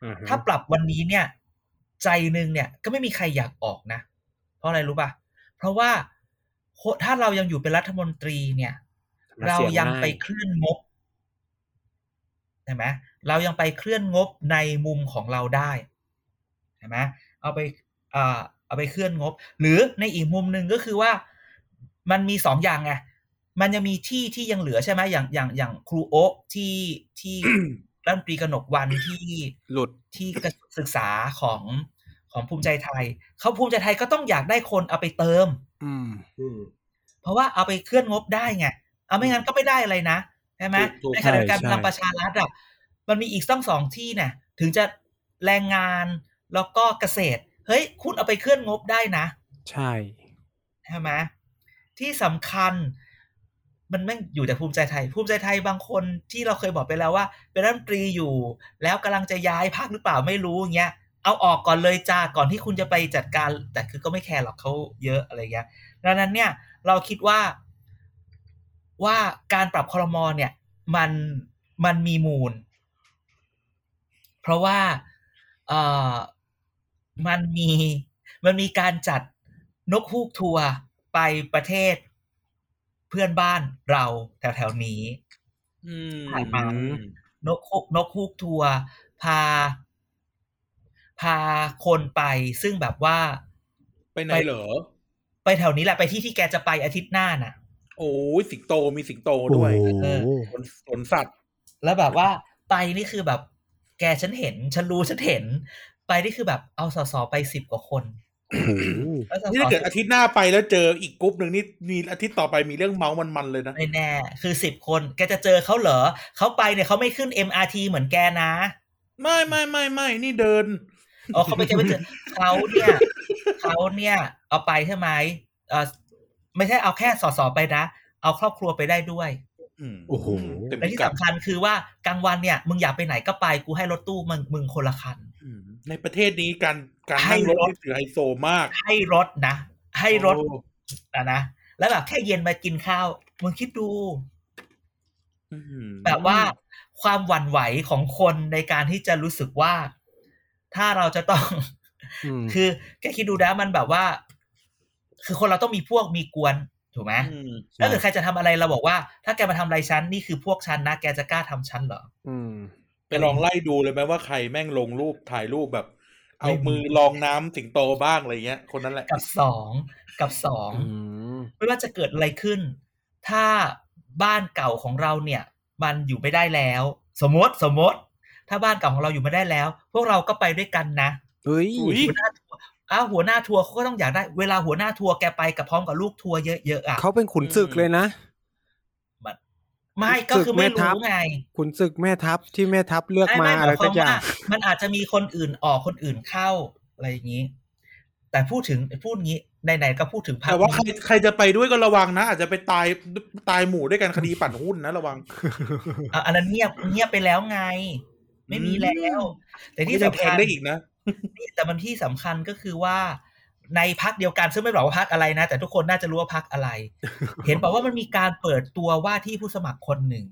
อ่าฮะถ้าปรับวันนี้เนี่ย ใจหนึ่งเนี่ยก็ไม่มีใครอยากออกนะ เพราะอะไรรู้ป่ะ เพราะว่าโคถ้าเรายังอยู่เป็นรัฐมนตรีเนี่ยมันเราสี่ยังง่ไปเคลื่อนงบใช่ไหมเรายังไปเคลื่อนงบในมุมของเราได้ใช่ไหมเอาไปอ่า เอาไปเคลื่อนงบ หรือในอีกมุมหนึ่งก็คือว่ามันมีสองอย่างไงมันยังมีที่ที่ยังเหลือใช่ไหมอย่างอย่างอย่างครูโอะที่ที่รัฐมนตรีกนกวันที่หลุดที่กระทรวงศึกษาของของภูมิใจไทย เขาภูมิใจไทยก็ต้องอยากได้คนเอาไปเติมอืมอืมเพราะว่าเอาไปเคลื่อนงบได้ไงเอาไม่งั้นก็ไม่ได้อะไรนะใช่ไหมถูกถูกในขณะเดียวกันใช่พลังประชารัฐอะมันมีอีกต้องสองที่เนี่ยถึงจะแรงงานแล้วก็เกษตร เฮ้ย คุณเอาไปเคลื่อนงบได้นะ ใช่ใช่ไหมที่สำคัญมันไม่อยู่แต่ภูมิใจไทย ภูมิใจไทยบางคนที่เราเคยบอกไปแล้วว่า เป็นรัฐมนตรีอยู่ แล้วกำลังจะย้ายพักหรือเปล่าไม่รู้เงี้ยเอาออกก่อนเลยจ้าก่อนที่คุณจะไปจัดการ แต่คือก็ไม่แคร์หรอกเขาเยอะอะไรเงี้ยดังนั้นเนี่ย เราคิดว่าว่าการปรับคอรมอเนี่ย มันมันมีมูล เพราะว่าเอ่อ มันมีมันมีการจัดนกฮูกทัวร์ไปประเทศเพื่อนบ้านเราแถวๆนี้อืมผ่านมานกฮูกนกฮูกทัวร์พา พาคนไปซึ่งแบบว่า ไปไหนเหรอ ไปแถวนี้แหละไปที่ที่แกจะไปอาทิตย์หน้าน่ะ โอ้ยสิงโตมีสิงโตด้วยโอ้เออโหสวนสวนสัตว์ แล้วแบบว่าไปนี่คือแบบ แกฉันเห็น ฉันรู้ฉันเห็น ไปนี่คือแบบเอาสสไปสิบกว่าคนโอ้โหแล้วสสนี่ถ้าเกิดอาทิตย์หน้าไปแล้วเจออีกกรุ๊ปหนึ่งนี่มีอาทิตย์ต่อไปมีเรื่องเมาส์มันๆเลยนะไม่แน่ คือสิบคนแกจะเจอเขาเหรอเขาไปเนี่ยเขาไม่ขึ้น MRT เหมือนแกนะ ไม่ไม่ไม่ไม่นี่เดินอ๋อเขาไม่แกไม่เจอเขาเนี่ยเขาเนี่ย เอาไปใช่ไหมเออไม่ใช่เอาแค่สสไปนะ เอาครอบครัวไปได้ด้วยอืมโอ้โหเต็มและพิที่กัดสำคัญคือว่ากลางวันเนี่ย มึงอยากไปไหนก็ไปกูให้รถตู้มึงมึงคนละคันอืม ในประเทศนี้การการให้นั่งรถรถนี่ถือไฮโซมาก ให้รถนะ ให้รถโอ้นะนะแล้วแบบแค่เย็นมากินข้าวมึงคิดดูอืมแบบว่าความหวั่นไหวของคนในการที่จะรู้สึกว่า ถ้าเราจะต้องอืมคือแกคิดดูนะมันแบบว่า คือคนเราต้องมีพวกมีกวนถูกไหมอืมถ้าเกิดใครจะทำอะไรเราบอกว่า ถ้าแกมาทำอะไรฉันนี่คือพวกฉันนะแกจะกล้าทำฉันเหรออืม ไปลองไล่ดูเลยไหมว่าใครแม่งลงรูปถ่ายรูปแบบ เอาไม่มีมือลองน้ำสิงโตบ้างอะไรเงี้ย คนนั้นแหละ กับสองกับสองอืมไม่ว่าจะเกิดอะไรขึ้น ถ้าบ้านเก่าของเราเนี่ย มันอยู่ไม่ได้แล้ว สมมติสมมติ ถ้าบ้านเก่าของเราอยู่ไม่ได้แล้ว พวกเราก็ไปด้วยกันนะเฮ้ยอุ๊ยหัวหน้าทัวร์อ้าวหัวหน้าทัวร์เขาก็ต้องอยากได้ เวลาหัวหน้าทัวร์แกไปกับพร้อมกับลูกทัวร์เยอะๆอะเขาเป็นขุนศึกเลยนะ ไม่ก็คือไม่ศึกแม่ทัพรู้ไงขุนศึกแม่ทัพที่แม่ทัพเลือกไม่มาไม่หอะไรมายคสัวากมอย่าว่างมันอาจจะมีคนอื่นออกคนอื่นเข้าอะไรอย่างนี้ แต่พูดถึงพูดงี้ไหนๆก็พูดถึงพรรคแต่ว่าใครนี้ใครจะไปด้วยก็ระวังนะ อาจจะไปตายตายหมู่ด้วยกันคดีปั่นหุ้นนะระวังอะอันนั้นเงียบเงียบไปแล้วไง ไม่มีแล้ว แต่ที่ที่จะสำแทคังญได้อีกนะนี่แต่มันที่สำคัญก็คือว่า ในพักเดียวกันซึ่งไม่บอกว่าพักอะไรนะ แต่ทุกคนน่าจะรู้ว่าพักอะไร เห็นบอกว่ามันมีการเปิดตัวว่าที่ผู้สมัครคนหนึ่ง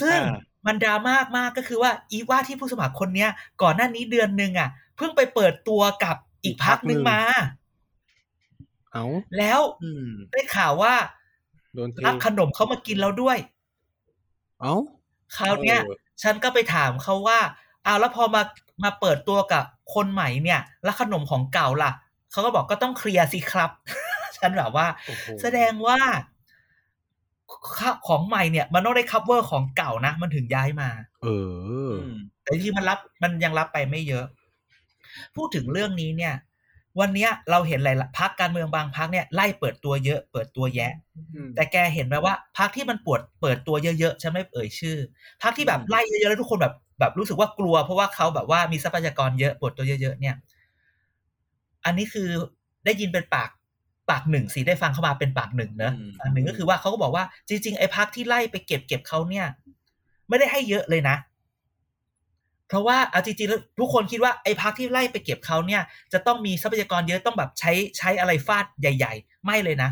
ซึ่งอ่ามันดราม่ามากก็คือว่าอีว่าที่ผู้สมัครคนเนี้ย ก่อนหน้านี้เดือนหนึ่งอะ เพิ่งไปเปิดตัวกับอีกพักหนึ่งมา เอ้าแล้วอืมได้ข่าวว่าโดนเทรับขนมเขามากินแล้วด้วย เอ้าคราวเนี้ยเออฉันก็ไปถามเขาว่าอ้าวแล้วพอมามาเปิดตัวกับคนใหม่เนี่ย แล้วขนมของเก่าล่ะ เขาก็บอกก็ต้องเคลียร์สิครับ ฉันแบบว่าโอ้โหแสดงว่าข้าของใหม่เนี่ย มันต้องได้ cover ของเก่านะ มันถึงย้ายมา เอออืมแต่ที่มันรับมันยังรับไปไม่เยอะ พูดถึงเรื่องนี้เนี่ย วันเนี้ยเราเห็นหลายพักการเมืองบางพักเนี่ยไล่เปิดตัวเยอะ เปิดตัวแยะ แต่แกเห็นไหมว่าพักที่มันปวดเปิดตัวเยอะๆฉันไม่เอ่ยชื่อพักที่แบบไล่เยอะๆแล้วทุกคนแบบแบบรู้สึกว่ากลัว เพราะว่าเขาแบบว่ามีทรัพยากรเยอะปวดตัวเยอะๆเนี่ย อันนี้คือได้ยินเป็นปากปากหนึ่งสิได้ฟังเข้ามาเป็นปากหนึ่งเนอะอืมปากหนึ่งก็คือว่าเขาก็บอกว่าจริงๆไอ้พักที่ไล่ไปเก็บเก็บเขาเนี่ย ไม่ได้ให้เยอะเลยนะ เพราะว่าเอาจริงๆแล้วทุกคนคิดว่าไอ้พักที่ไล่ไปเก็บเขาเนี่ย จะต้องมีทรัพยากรเยอะต้องแบบใช้ใช้อะไรฟาดใหญ่ ๆ ไม่เลยนะ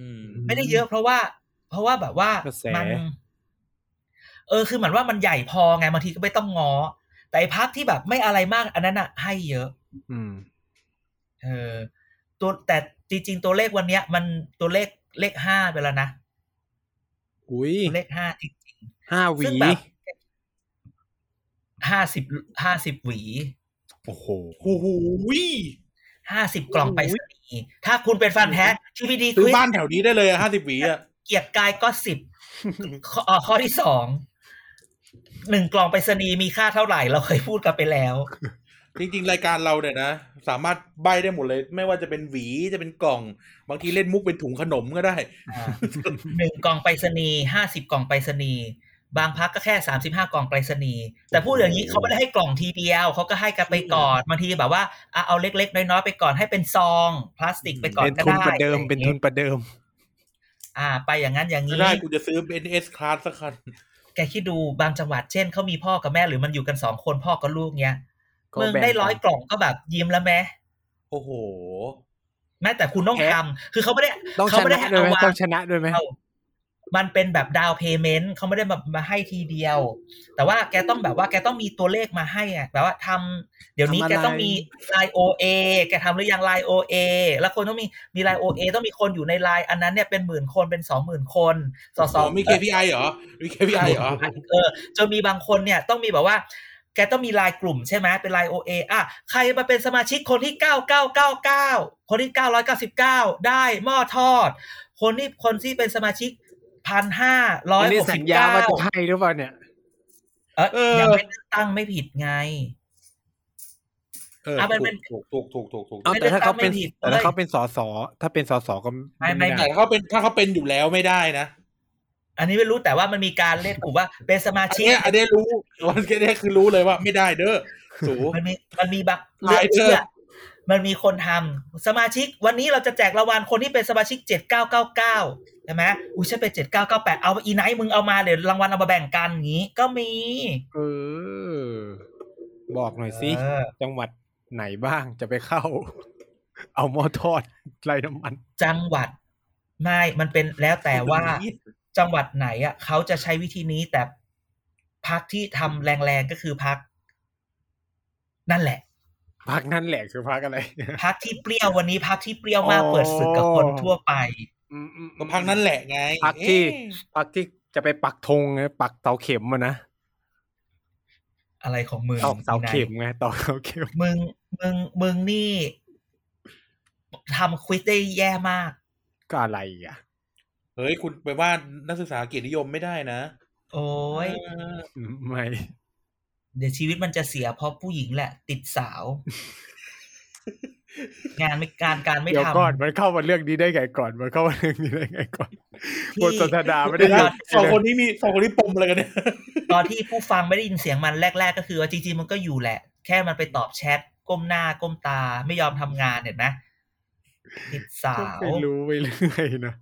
อืมไม่ได้เยอะ เพราะว่า เพราะว่าแบบว่ากระแสมัน เออ คือเหมือนว่ามันใหญ่พอไงบางทีก็ไม่ต้องงอ แต่ไอ้พักที่แบบไม่อะไรมาก อันนั้นอะให้เยอะ อืม เออตัวแต่จริง ๆ ตัวเลขวันเนี้ย มันตัวเลขเลขห้าไปแล้วนะอุ้ยตัวเลขห้าจริงห้าหๆวีซึ่งแบบห้าสิบห้าสิบหวี โอ้โหโอ้โหวิห้าสิบกล่องไปรษณีย์ถ้าคุณเป็นแฟนแท้ทีวีดีซื้อบ้านแถวนี้ได้เลยห้าสิบหวีอะเกียรติกายก็สิบข้ออ่าข้อที่สองหนึ่งกล่องไปรษณีย์มีค่าเท่าไหร่ เราเคยพูดกันไปแล้ว จริงๆ รายการเราเนี่ยนะ สามารถใบได้หมดเลย ไม่ว่าจะเป็นหวีจะเป็นกล่อง บางทีเล่นมุกเป็นถุงขนมก็ได้อ่าหนึ่งกล่องไปรษณีย์ห้าสิบกล่องไปรษณีย์บางพักก็แค่สามสิบห้ากล่องไปรษณีย์แต่พูดอย่างนี้เขาไม่ได้ให้กล่องทีเดียวเขาก็ให้กันไปก่อนบางทีแบบว่าอะเอาเล็กๆน้อยๆไปก่อนให้เป็นซองพลาสติกไปก่อนเป็นก็ทุนได้ประเดิมอะไรเป็นอย่างทุงี้นประเดิม อ่า ไปอย่างนั้นอย่างไม่นี้ได้กูจะซื้อ NS Class สักคันแกคิดดูบางจังหวัดเช่นเขามีพ่อกับแม่หรือมันอยู่กันสองคนพ่อกับลูกเนี้ย ก็มึงแบ่งได้ร้อยกันกล่องก็แบบยิ้มแล้วแม้โอ้โหแม้แต่คุณต้องแพ้ทำคือเขาไม่ได้ต้องเขาชไม่ได้นะให้ด้วยเอาไหมวางต้องชนะด้วยไหมเอามันเป็นแบบดาวเพย์เมนต์เขาไม่ได้มามาให้ทีเดียว แต่ว่าแกต้องแบบว่าแกต้องมีตัวเลขมาให้อะแบบว่าทำเดี๋ยวนี้ทำอะไรแกต้องมีไลน์โอเอแกทำหรือยังไลน์โอเอแล้วคนต้องมีมีไลน์โอเอต้องมีคนอยู่ในไลน์อันนั้นเนี่ยเป็นหมื่นคนเป็นสองหมื่นคนสอสอ๋ออมี KPI เหรอมี KPI เหรอเออจนมีบางคนเนี่ยต้องมีแบบว่า แกต้องมีไลน์กลุ่มใช่ไหมเป็นไลน์โอเออะใครมาเป็นสมาชิกคนที่เก้าเก้าเก้าเก้าคนที่เก้าร้อยเก้าสิบเก้าได้หม้อทอด คนที่คนที่เป็นสมาชิกพันห้าร้อยอันนี้หกสัสิญบญาเก้าว่าจะให้หรือเปล่าเนี่ย เออเออยังไม่เลือกตั้งไม่ผิดไงเอออะมันเป็นถูกถูกถูกถูกถูกเอาไม่แต่ถ้าเขาเป็นได้ตั้งไม่ผิดแต่ถ้าเลยเขาเป็นสสถ้าเป็นสสก็ไม่ไม่แต่ด้ถ้าเขาเป็นถ้าเขาเป็นอยู่แล้วไม่ได้นะ อันนี้ไม่รู้แต่ว่ามันมีการเล่นกลุ่มว่าเป็นสมาอันชิกเนี้ยอันเนี้ยรู้วันแค่นี้คือรู้เลยว่าไม่ได้เด้อสูมันมีมันมีบางหลายเดือนเชื่อมันมีคนทำสมาชิก วันนี้เราจะแจกรางวัลคนที่เป็นสมาชิกเจ็ดเก้าเก้าเก้าใช่ไหมอุ้ยฉันเป็นเจ็ดเก้าเก้าแปดเอาอีไนท์มึงเอามาเดี๋ยวรางวัลเอามาแบ่งกันอย่างงี้ ก็มีเออบอกหน่อยสิเออจังหวัดไหนบ้างจะไปเข้า เอาหม้อทอดไร้น้ำมัน จังหวัดไม่ มันเป็นแล้วแต่ว่า จังหวัดไหนอะเขาจะใช้วิธีนี้แต่พักที่ทำแรงๆก็คือพัก นั่นแหละพักนั่นแหละคือพักอะไรพักที่เปรี้ยววันนี้พักที่เปรี้ยวมากอ๋อเปิดศึกกับคนทั่วไปอืมอืมก็พักนั่นแหละไงพักที่เอ๊ะพักที่จะไปปักธงไงปักเตาเข็มอะนะอะไรของมึงเตาเตาอีไนท์เข็มไงเตาเตาเข็มมึงมึงมึงนี่ทำควิสได้แย่มาก ก็อะไรอะ เฮ้ยคุณไปว่านักศึกษาเกียรตินิยมไม่ได้นะ โอ้ยเอออืมไม่ เดี๋ยวชีวิตมันจะเสียเพราะผู้หญิงแหละ ติดสาว งานไม่การการไม่เดี๋ยวทำก่อนมันเข้ามาเรื่องนี้ได้ไงก่อนมันเข้ามาเรื่องนี้ได้ไงก่อนที่บทสนทนาไม่ได้เดี๋ยวเรื่นะสองคนนี้มีสองคนนี้ปมอะไรกันเนี่ยตอนที่ผู้ฟังไม่ได้ยินเสียงมันแรก ๆ ก็คือว่าจริงๆมันก็อยู่แหละ แค่มันไปตอบแชทก้มหน้าก้มตาไม่ยอมทำงานเห็นไหมติดสาวไม่รู้ไปเรื่อยนะ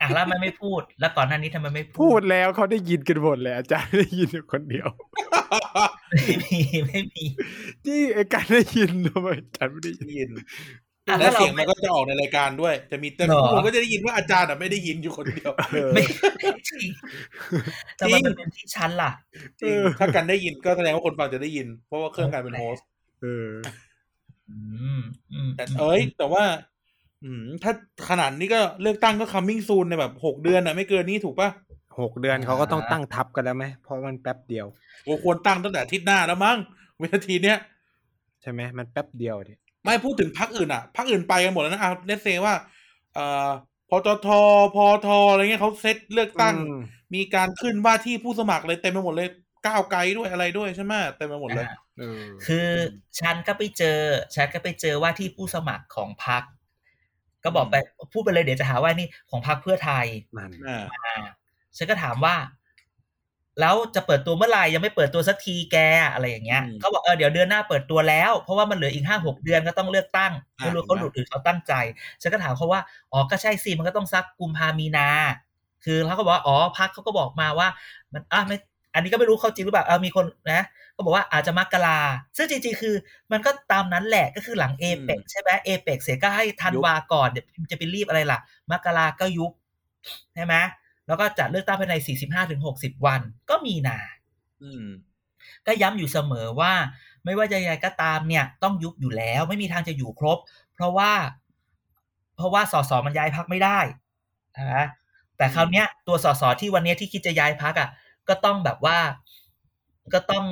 อะแล้วมันไม่พูด แล้วก่อนหน้านี้ทำไมไม่พูดแล้วเขาได้ยินกันหมดเลยอาจารย์ได้ยินอยู่คนเดียว ไม่มีไม่มีที่ไอการได้ยินทำไมอาจารย์ไม่ได้ยินยินอะและถ้าเราเสียงมันก็จะออกในรายการด้วย จะมีแต่หรอผมก็จะได้ยินว่าอาจารย์อะไม่ได้ยินอยู่คนเดียวเออไม่ไม่จริงแต่มันเป็นที่ชั้นล่ะจริงถ้ากันได้ยินก็แสดงว่าคนฟังจะได้ยิน เพราะว่าเครื่องการเป็น host เอออืมอืมแต่เอ้ย แต่ว่า อืม ถ้าขนาดนี้ก็เลือกตั้งก็ coming soon ในแบบหกเดือนอะไม่เกินนี้ถูกปะหกเดือนเขาก็ต้องตั้งทัพกันแล้วไหมเพราะมันแป๊บเดียวโอ้ควรตั้งตั้งแต่อาทิตย์หน้าแล้วมั้งวินาทีเนี้ยใช่ไหมมันแป๊บเดียวเนี่ยไม่พูดถึงพรรคอื่นอะพรรคอื่นไปกันหมดแล้วนะอะ let's say ว่า เอ่อพจทพทอะไรเงี้ยเขาเซตเลือกตั้งอืมมีการขึ้นว่าที่ผู้สมัครเลยเต็มไปหมดเลยก้าวไกลด้วยอะไรด้วยใช่ไหมเต็มไปหมดเลยอ่าเออคือฉันก็ไปเจอ ฉันก็ไปเจอว่าที่ผู้สมัครของพรรค ก็บอกไปพูดไปเลยเดี๋ยวจะหาว่านี่ของพรรคเพื่อไทยนั่นอ่าอ่าฉันก็ถามว่า แล้วจะเปิดตัวเมื่อไหร่ยังไม่เปิดตัวสักทีแกอะไรอย่างเงี้ยอืมเขาบอกเออเดี๋ยวเดือนหน้าเปิดตัวแล้ว เพราะว่ามันเหลืออีกห้าหกเดือนก็ต้องเลือกตั้งอ่าไม่รู้เขาหลุดหรือเขาตั้งใจฉันก็ถามเขาว่าอ๋อก็ใช่สิมันก็ต้องซักกุมภามีนา คือเขาก็บอกว่าอ๋อพักเขาก็บอกมาว่า มันอะไม่ อันนี้ก็ไม่รู้เขาจริงหรือเปล่าเออมีคนนะ ก็บอกว่าอาจจะมกราซึ่งจริงๆคือ มันก็ตามนั้นแหละก็คือหลังเอเปกใช่ไหมเอเปกเสร็จก็ให้ธันวาก่อนเดี๋ยวจะไปรีบอะไรล่ะมกราก็ยุบใช่ไหมแล้วก็จัดเลือกตั้งภายใน 45ถึง60 วัน ก็มีนาอืมก็ย้ำอยู่เสมอว่า ไม่ว่าจะยังไงก็ตามเนี่ย ต้องยุบอยู่แล้ว ไม่มีทางจะอยู่ครบ เพราะว่า เพราะว่าสสมันย้ายพักไม่ได้นะแต่คราวเนี้ยตัวสสที่วันเนี้ยที่คิดจะย้ายพักอะ ก็ต้องแบบว่าก็ต้อง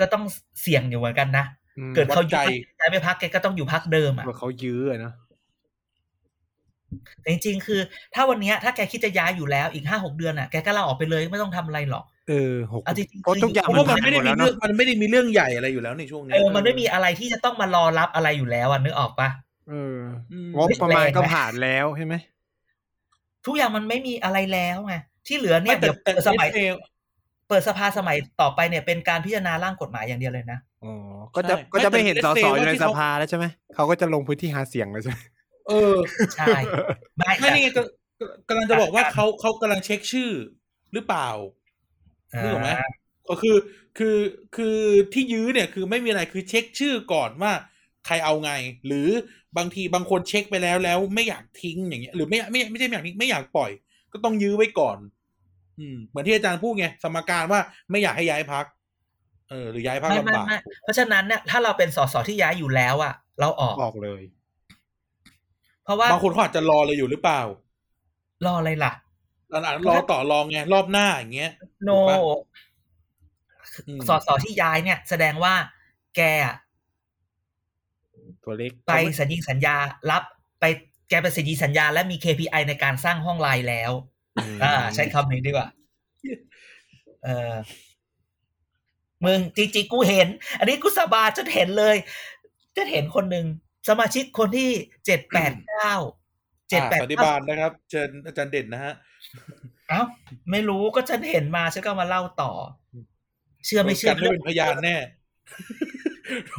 ก็ต้องเสี่ยงอยู่เหมือนกันนะอืมเกิดเขาวัดใจยุบย้ายไปพักแกก็ต้องอยู่พักเดิมอะว่าเขายื้ออะเนอะแต่จริงๆ คือ ถ้าวันเนี้ยถ้าแกคิดจะย้ายอยู่แล้วอีกห้าหกเดือนอะแกก็ลาออกไปเลยไม่ต้องทำอะไรหรอกเออหกเอาจริงๆเพราะทุกอย่างเพราะมันว่ามันผ่านไม่หได้มดมีแล้วเรื่อเนาะงมันไม่ได้มีเรื่องใหญ่อะไรอยู่แล้วในช่วงนี้เออมันไม่มีอะไรที่จะต้องมารอรับอะไรอยู่แล้วอะนึกออกปะเอออืมงบประมาณก็ผ่านแล้วใช่ไหมทุกอย่างมันไม่มีอะไรแล้วไง ที่เหลือเนี่ไม่ยแต่เดี๋ยวแต่เปิดสมัยเอฟเอเปิดสภาสมัยต่อไปเนี่ยเป็นการพิจารณาร่างกฎหมายอย่างเดียวเลยนะอ๋อก็จะใช่ก็จะไม่เห็นไม่สแต่ส let's say อยู่ในว่าที่สเขาภาแล้วใช่ไหมเขาก็จะลงพื้นที่หาเสียงแล้วใช่ไหมเออใช่ไม่ไม่แต่นี่ไงก็ก็กำลังจะบอกว่าเขาเขากำลังเช็คชื่อหรือเปล่านึกออกไหมอ่าก็คือคือคือที่ยื้อเนี่ยคือไม่มีอะไรคือเช็คชื่อก่อนว่าใครเอาไง หรือบางทีบางคนเช็คไปแล้วแล้วไม่อยากทิ้งอย่างเงี้ยหรือไม่ไม่ไม่ใช่ไม่อยากทิ้งไม่อยากปล่อย ก็ต้องยื้อไว้ก่อนอืม เหมือนที่อาจารย์พูดไงสมการว่าไม่อยากให้ย้ายพักเออหรือย้ายพักไม่ไม่ลำบากไม่เพราะฉะนั้นเนี่ยถ้าเราเป็นสสที่ย้ายอยู่แล้วอะเราออกออกเลย เพราะว่าบางคนเขาอาจจะรอเลยอยู่หรือเปล่า รออะไรล่ะอันนั้นรอต่อรองไงรอบหน้าอย่างเงี้ยโนถูกปะอืมสสที่ย้ายเนี่ย แสดงว่าแกอะตัวเล็กไปสัญญิงสัญญารับ ไปแกไปสัญญิงสัญญาและมี KPI ในการสร้างห้องไลน์แล้วม อ่า ใช้คำนี้ดีกว่าเออมึงจริงๆกูเห็น อันนี้กูสาบานจะเห็นเลย จะเห็นคนหนึ่งสมาชิกคนที่เจ็ดแปดเก้าเจ็ดแปดอ่าปฏิบาลนะครับ เชิญอาจารย์เด่นนะฮะ เอ้า ไม่รู้ก็ฉันเห็นมาฉันก็มาเล่าต่อ เชื่อไม่เชื่กัอนไม่เป็นพยานแน่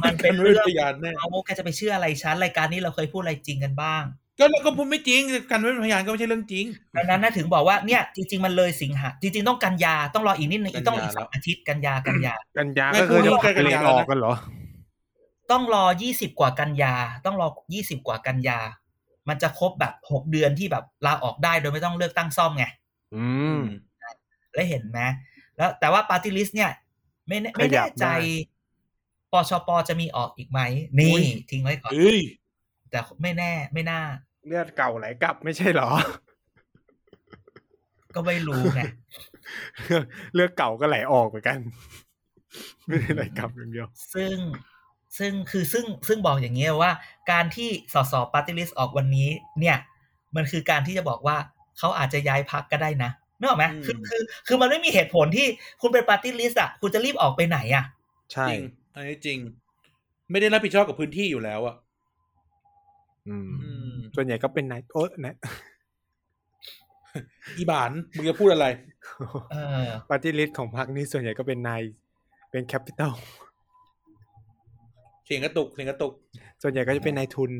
มันเป็นกัไม่เรื่องพยานแน่เอาแกจะไปเชื่ออะไรฉันรายการนี้เราเคยพูดอะไรจริงกันบ้าง ก็เราก็พูดไม่จริงกันไม่เป็นพยานก็ไม่ใช่เรื่องจริง ดังนั้นนะถึงบอกว่าเนี่ยจริง ๆ มันเลยสิงหาจริง ๆ ต้องกันยาต้องรออีกนิดนึงอีกต้องอีกกันยาสองอาทิตย์กันยากันยากันยาไม่ก็คือพูดจะใกล้กันเรียยานอแล้วอกนะกันเหรอ ต้องรอยี่สิบกว่ากันยา ต้องรอยี่สิบกว่ากันยา มันจะครบแบบหกเดือนที่แบบลาออกได้โดยไม่ต้องเลือกตั้งซ่อมไงอืมแล้วเห็นไหมแล้วแต่ว่าปาร์ตี้ลิสต์เนี่ย ไม่แน่ไม่ขยัแน่บใจได้ปชปจะมีออกอีกไหมนี่อุ๊ยทิ้งไว้ก่อนเอ้ยแต่ไม่แน่ไม่น่า เลือดเก่าไหลกลับไม่ใช่เหรอ ก็ไม่รู้ไงเลือดเลือดเก่าก็ไหลออกเหมือนกัน ไม่ได้ไหลกลับอย่างเดียว ซึ่งซึ่งคือซึ่งซึ่งบอกอย่างเงี้ยว่า การที่สสปาร์ตี้ลิสต์ออกวันนี้ เนี่ย มันคือการที่จะบอกว่าเขาอาจจะย้ายพรรคก็ได้นะนึกออกไหมอืมคือคือคือมันไม่มีเหตุผลที่คุณเป็นปาร์ตี้ลิสต์อะคุณจะรีบออกไปไหนอะ ใช่จริงอันนี้จริง ไม่ได้รับผิดชอบกับพื้นที่อยู่แล้วอะอืมอืม ส่วนใหญ่ก็เป็นนายโอ๊ยนะอีบานมึงจะพูดอะไรเออปาร์ตี้ลิสต์ของพรรคนี้ส่วนใหญ่ก็เป็นนายเป็น capitalเสียงกระตุกเสียงกระตุก ส่วนใหญ่ก็จะเป็นนายทุน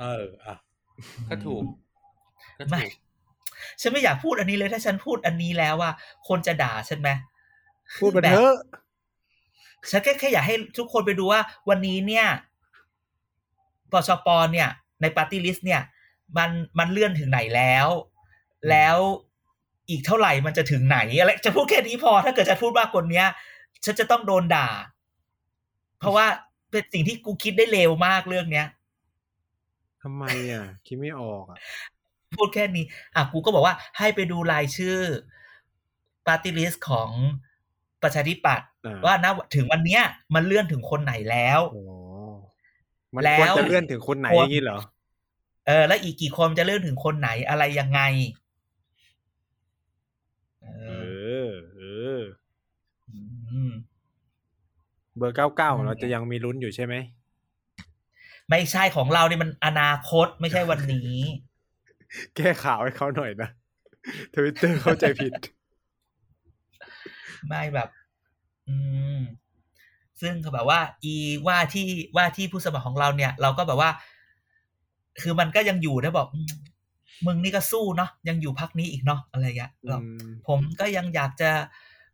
เอออะก็ถูกก็ไม่ถูกฉันไม่อยากพูดอันนี้เลยถ้าฉันพูดอันนี้แล้วว่าคนจะด่าฉันไหมพูดมาแบบเถอะฉันแค่แค่อยากให้ทุกคนไปดูว่า วันนี้เนี่ยปชปเนี่ย ในปาร์ตี้ลิสต์เนี่ย มันมันเลื่อนถึงไหนแล้ว แล้วอีกเท่าไหร่มันจะถึงไหนอะไรจะพูดแค่นี้พอ ถ้าเกิดจะพูดมากกว่านี้ฉันจะต้องโดนด่า เพราะว่าเป็นสิ่งที่กูคิดได้เร็วมากเรื่องเนี้ยทำไมอะ คิดไม่ออกอะ พูดแค่นี้ อะกูก็บอกว่าให้ไปดูรายชื่อปาร์ตี้ลิสต์ของประชาธิปัตย์อ่าว่านะถึงวันเนี้ย มันเลื่อนถึงคนไหนแล้ว โอ้ มันแล้ควรวจะเลื่อนถึงคนไหนคนอย่างนี้เหรอ เออ แล้วอีกกี่คนจะเลื่อนถึงคนไหนอะไรยังไง เอเอออเอออืมเบอร์เก้าเก้านั่นไงเราจะยังมีลุ้นอยู่ใช่ไหม ไม่ใช่ของเรานี่มันอนาคตไม่ใช่วันนี้ แก้ข่าวให้เขาหน่อยนะทวิตเตอร์เข้าใจผิด ไม่แบบ อืม ซึ่งก็แบบว่า อีว่าที่ว่าที่ผู้สมัครของเราเนี่ย เราก็แบบว่า คือมันก็ยังอยู่นะบอกอืมมึงนี่ก็สู้เนาะยังอยู่พักนี้อีกเนาะอะไรเงี้ยอืแบบมผมก็ยังอยากจะ